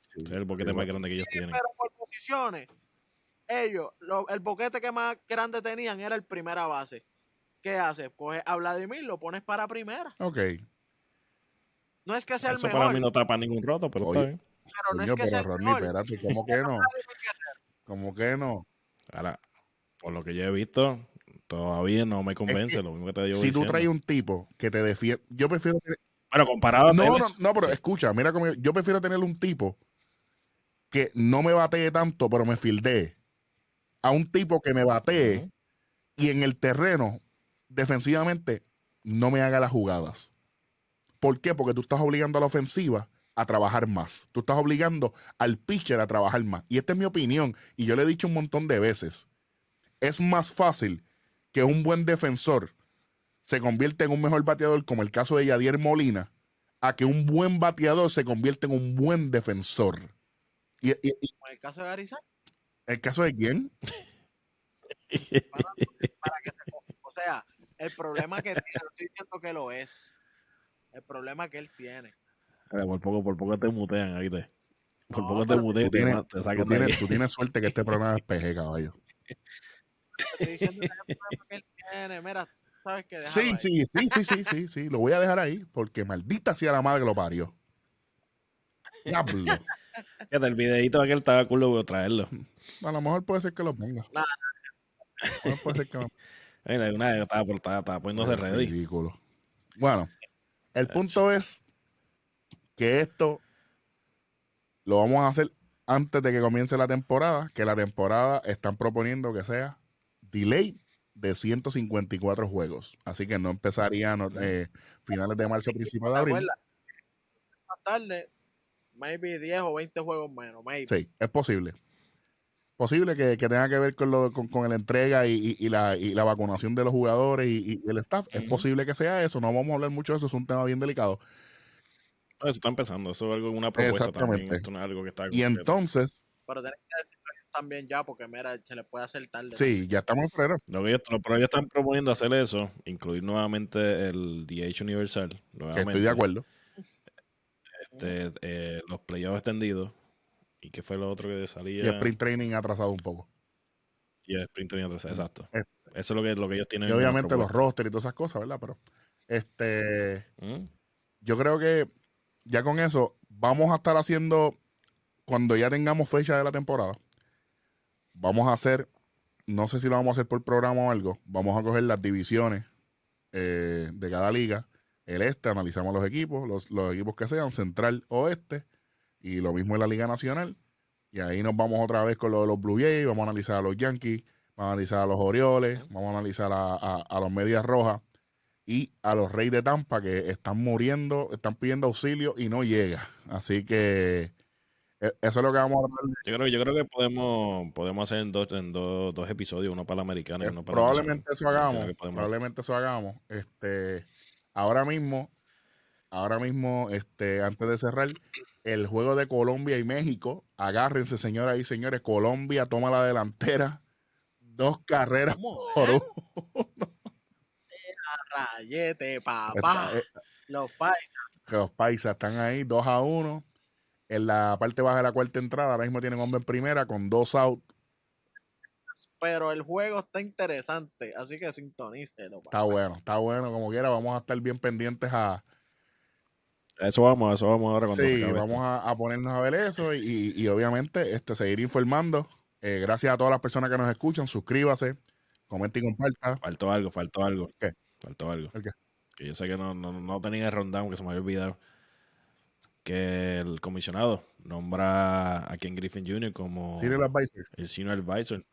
Speaker 1: Sí,
Speaker 2: Es el boquete
Speaker 1: sí,
Speaker 2: más grande que ellos
Speaker 3: Sí,
Speaker 2: tienen.
Speaker 3: pero por posiciones, ellos, lo- el boquete que más grande tenían era el primera base. ¿Qué haces? Coges a Vladimir, lo pones para primera.
Speaker 1: Ok.
Speaker 3: No es que sea el
Speaker 2: Eso
Speaker 3: mejor,
Speaker 2: para mí no tapa ningún roto, pero
Speaker 1: Oye.
Speaker 2: está bien.
Speaker 3: pero no es que sea
Speaker 1: pero
Speaker 3: el
Speaker 1: Rodney,
Speaker 3: mejor.
Speaker 1: espérate, ¿cómo que no? ¿Cómo que no?
Speaker 2: Ahora, por lo que yo he visto, todavía no me convence
Speaker 1: que
Speaker 2: lo mismo que te digo.
Speaker 1: Si tú traes un tipo que te defiende, yo prefiero tener-
Speaker 2: Bueno, comparado a
Speaker 1: no, no,
Speaker 2: Tevez,
Speaker 1: no, pero
Speaker 2: sí.
Speaker 1: escucha, mira cómo yo, yo prefiero tener un tipo que no me batee tanto, pero me fildee, a un tipo que me batee y en el terreno defensivamente no me haga las jugadas. ¿Por qué? Porque tú estás obligando a la ofensiva a trabajar más. Tú estás obligando al pitcher a trabajar más. Y esta es mi opinión, y yo le he dicho un montón de veces. es más fácil que un buen defensor se convierta en un mejor bateador, como el caso de Yadier Molina, a que un buen bateador se convierta en un buen defensor. Y, y- y-
Speaker 3: Como en el caso de
Speaker 1: ¿el caso de quién?
Speaker 3: para que se o sea, el problema que tiene, no estoy diciendo que lo es. El problema que él tiene.
Speaker 2: Por poco, por poco te mutean, ahí te. Por
Speaker 3: No,
Speaker 2: poco te mutean
Speaker 1: tú tienes-
Speaker 2: te
Speaker 1: Tú tienes, tú tienes suerte que este programa es PG, caballo.
Speaker 3: Estoy diciendo que es el problema que él tiene. Mira, sabes que
Speaker 1: Sí,
Speaker 3: ahí.
Speaker 1: sí, sí, sí, sí, sí, sí. Lo voy a dejar ahí porque maldita sea la madre que lo parió. Diablo.
Speaker 2: Fíjate, el videito aquel estaba cool, lo voy a traerlo.
Speaker 1: A lo mejor puede ser que lo ponga.
Speaker 3: Nah.
Speaker 1: A lo mejor puede ser que lo
Speaker 2: Mira, una vez estaba, por- estaba, estaba poniéndose
Speaker 1: Es
Speaker 2: ready.
Speaker 1: Ridículo. Bueno, el punto es que esto lo vamos a hacer antes de que comience la temporada, que la temporada están proponiendo que sea delay de 154 juegos. Así que no empezaría no, eh, finales de marzo, principios de
Speaker 3: ¿Te
Speaker 1: abril.
Speaker 3: Más tarde, maybe 10 o 20 juegos menos. Maybe.
Speaker 1: Sí, es posible. Posible que, que tenga que ver con, lo, con, con la entrega y, y- y la, y la vacunación de los jugadores y, y el staff. Es posible que sea eso. No vamos a hablar mucho de eso. Es un tema bien delicado.
Speaker 2: No, Eso está empezando. Eso es algo, una propuesta también.
Speaker 1: Exactamente.
Speaker 2: Esto no es algo que está.
Speaker 1: Y entonces,
Speaker 3: Pero tenés que decirlo ellos también ya, porque mira, se le puede hacer tarde.
Speaker 1: sí, ya estamos en febrero.
Speaker 2: Lo que ellos, lo- pero ellos están proponiendo hacer eso, incluir nuevamente el DH Universal. Nuevamente,
Speaker 1: estoy de acuerdo.
Speaker 2: Este, eh, los playoffs extendidos. ¿Y qué fue lo otro que salía?
Speaker 1: Y el sprint training atrasado un poco.
Speaker 2: Y el sprint training atrás, Exacto. Eso es lo que, lo que ellos tienen.
Speaker 1: Y obviamente los rosters y todas esas cosas, ¿verdad? Pero este,
Speaker 2: ¿Mm?
Speaker 1: yo creo que ya con eso vamos a estar haciendo, cuando ya tengamos fecha de la temporada, vamos a hacer, no sé si lo vamos a hacer por programa o algo, vamos a coger las divisiones eh, de cada liga, el este, analizamos los equipos, los, los equipos que sean, central, oeste, y lo mismo en la Liga Nacional, y ahí nos vamos otra vez con lo de los Blue Jays, vamos a analizar a los Yankees, vamos a analizar a los Orioles, vamos a analizar a, a- a los Medias Rojas y a los Reyes de Tampa que están muriendo, están pidiendo auxilio y no llega. Así que eh, eso es lo que vamos a hablar.
Speaker 2: Yo creo, yo creo que podemos, podemos hacer en dos, en dos, dos episodios, uno para la americana y
Speaker 1: Eh,
Speaker 2: uno para la
Speaker 1: probablemente eso hagamos, probablemente eso hagamos. Este, ahora mismo, ahora mismo, este, antes de cerrar, el juego de Colombia y México, agárrense señoras y señores, Colombia toma la delantera, dos carreras por uno.
Speaker 3: Rayete, papá.
Speaker 1: Está- eh,
Speaker 3: Los paisas.
Speaker 1: que los paisas están ahí 2 a 1. En la parte baja de la cuarta entrada, ahora mismo tienen hombre en primera con dos out.
Speaker 3: Pero el juego está interesante, así que sintonícelo.
Speaker 1: Está bueno, está bueno. Como quiera, vamos a estar bien pendientes a.
Speaker 2: Eso vamos, eso vamos ahora cuando se
Speaker 1: Sí,
Speaker 2: acabe
Speaker 1: vamos a, a ponernos a ver eso y, y obviamente este, seguir informando. Eh, gracias a todas las personas que nos escuchan. Suscríbase, comente y comparta.
Speaker 2: Faltó algo, faltó algo.
Speaker 1: ¿Qué?
Speaker 2: Faltó algo.
Speaker 1: ¿El qué?
Speaker 2: Que yo sé que no, no, no tenía el rundown, que se me había olvidado. Que el comisionado nombra a Ken Griffin Jr. como
Speaker 1: Serial Advisor.
Speaker 2: el senior advisor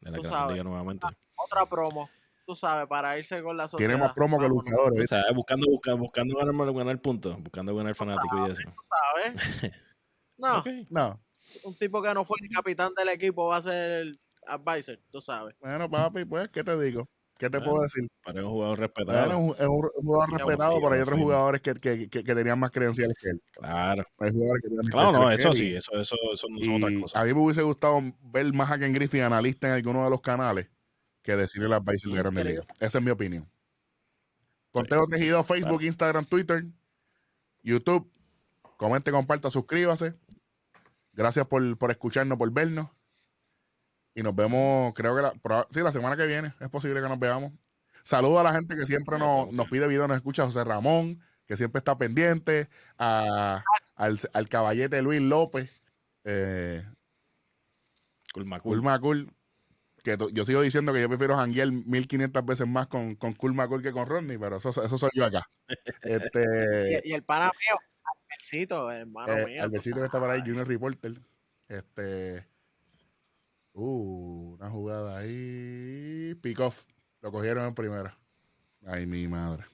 Speaker 2: de la Gran. Liga nuevamente.
Speaker 3: Otra promo, tú sabes, para irse con la sociedad.
Speaker 1: Tiene más promo que luchadores.
Speaker 2: O buscando, buscando, buscando ganar, ganar puntos, buscando ganar fanático y eso.
Speaker 3: Tú sabes. No.
Speaker 1: No.
Speaker 3: un tipo que no fue ni capitán del equipo va a ser el advisor, tú sabes.
Speaker 1: Bueno, papi, pues, ¿qué te digo? ¿Qué te
Speaker 2: Bueno,
Speaker 1: puedo decir?
Speaker 2: Para un jugador respetado.
Speaker 1: Bueno, es un, es un jugador respetado, pero hay otros jugadores que, que, que, que tenían más credenciales que él.
Speaker 2: Claro.
Speaker 1: Hay jugadores que tienen más
Speaker 2: Claro, no, eso
Speaker 1: que él y-
Speaker 2: sí, eso, eso, eso no son otras
Speaker 1: Y
Speaker 2: cosas.
Speaker 1: a mí me hubiese gustado ver más a Ken Griffin analista en alguno de los canales que decirle las Advisor de Grandes
Speaker 3: Creo.
Speaker 1: Ligas. Esa es mi opinión. Conteo Tejido, Facebook, Instagram, Twitter, YouTube. Comente, comparta, suscríbase. Gracias por, por escucharnos, por vernos. Y nos vemos, creo que la, sí, la semana que viene. Es posible que nos veamos. Saludo a la gente que siempre nos, nos pide videos, nos escucha José Ramón, que siempre está pendiente, a- al, al caballete Luis López, eh,
Speaker 2: Cool
Speaker 1: que yo sigo diciendo que yo prefiero janguear 1500 veces más con, con Cool que con Rodney, pero eso, eso soy yo acá. Este,
Speaker 3: Y, y el pana mío, Albercito, hermano
Speaker 1: eh,
Speaker 3: mío.
Speaker 1: Albercito que está por ahí. Junior Reporter. Este, uh, una jugada ahí, pick off, lo cogieron en primera. Ay, mi madre.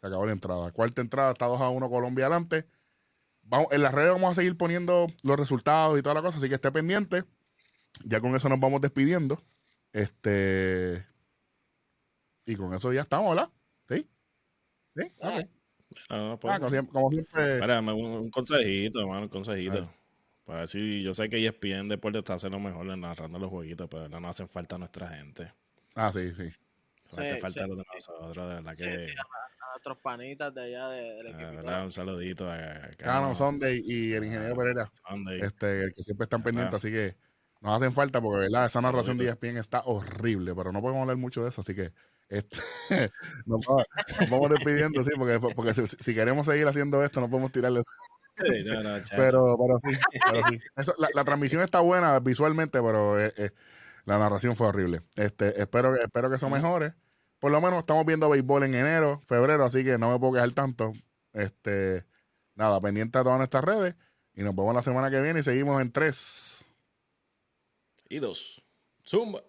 Speaker 1: Se acabó la entrada. Cuarta entrada, está 2 a 1 Colombia adelante. Vamos, en las redes vamos a seguir poniendo los resultados y toda la cosa, así que esté pendiente. Ya con eso nos vamos despidiendo. Este. Y con eso ya estamos, ¿verdad? ¿Sí? ¿Sí? Ok.
Speaker 2: No, no, pues,
Speaker 1: Ah, como siempre. Como siempre
Speaker 2: espérame, un, un consejito, hermano, un consejito. Para ver si yo sé que ESPN Deportes está haciendo mejor en narrando los jueguitos, pero no hacen falta nuestra gente.
Speaker 1: ah, sí, sí.
Speaker 3: Sí,
Speaker 2: Hace falta
Speaker 3: sí,
Speaker 2: los de nosotros, de verdad
Speaker 3: Sí,
Speaker 2: que.
Speaker 3: sí, a, a nuestros panitas de allá de- del
Speaker 2: de
Speaker 3: equipo.
Speaker 2: verdad, un saludito a,
Speaker 1: Cano Sunday y el ingeniero Pereira,
Speaker 2: Sunday.
Speaker 1: este, el que siempre están pendientes, así que nos hacen falta porque, ¿verdad? Esa narración de ESPN está horrible, pero no podemos hablar mucho de eso, así que este, nos, vamos, nos vamos despidiendo, sí, porque, porque si, si queremos seguir haciendo esto, no podemos tirarle eso.
Speaker 2: Sí, no, no.
Speaker 1: Pero, pero sí, pero sí. Eso, la, la transmisión está buena visualmente, pero eh, eh, la narración fue horrible. Este, espero, que- espero que eso mejore. Por lo menos estamos viendo béisbol en enero, febrero, así que no me puedo quejar tanto. Este, nada, pendiente a todas nuestras redes. Y nos vemos la semana que viene y seguimos en tres.
Speaker 2: Y dos. Zumba.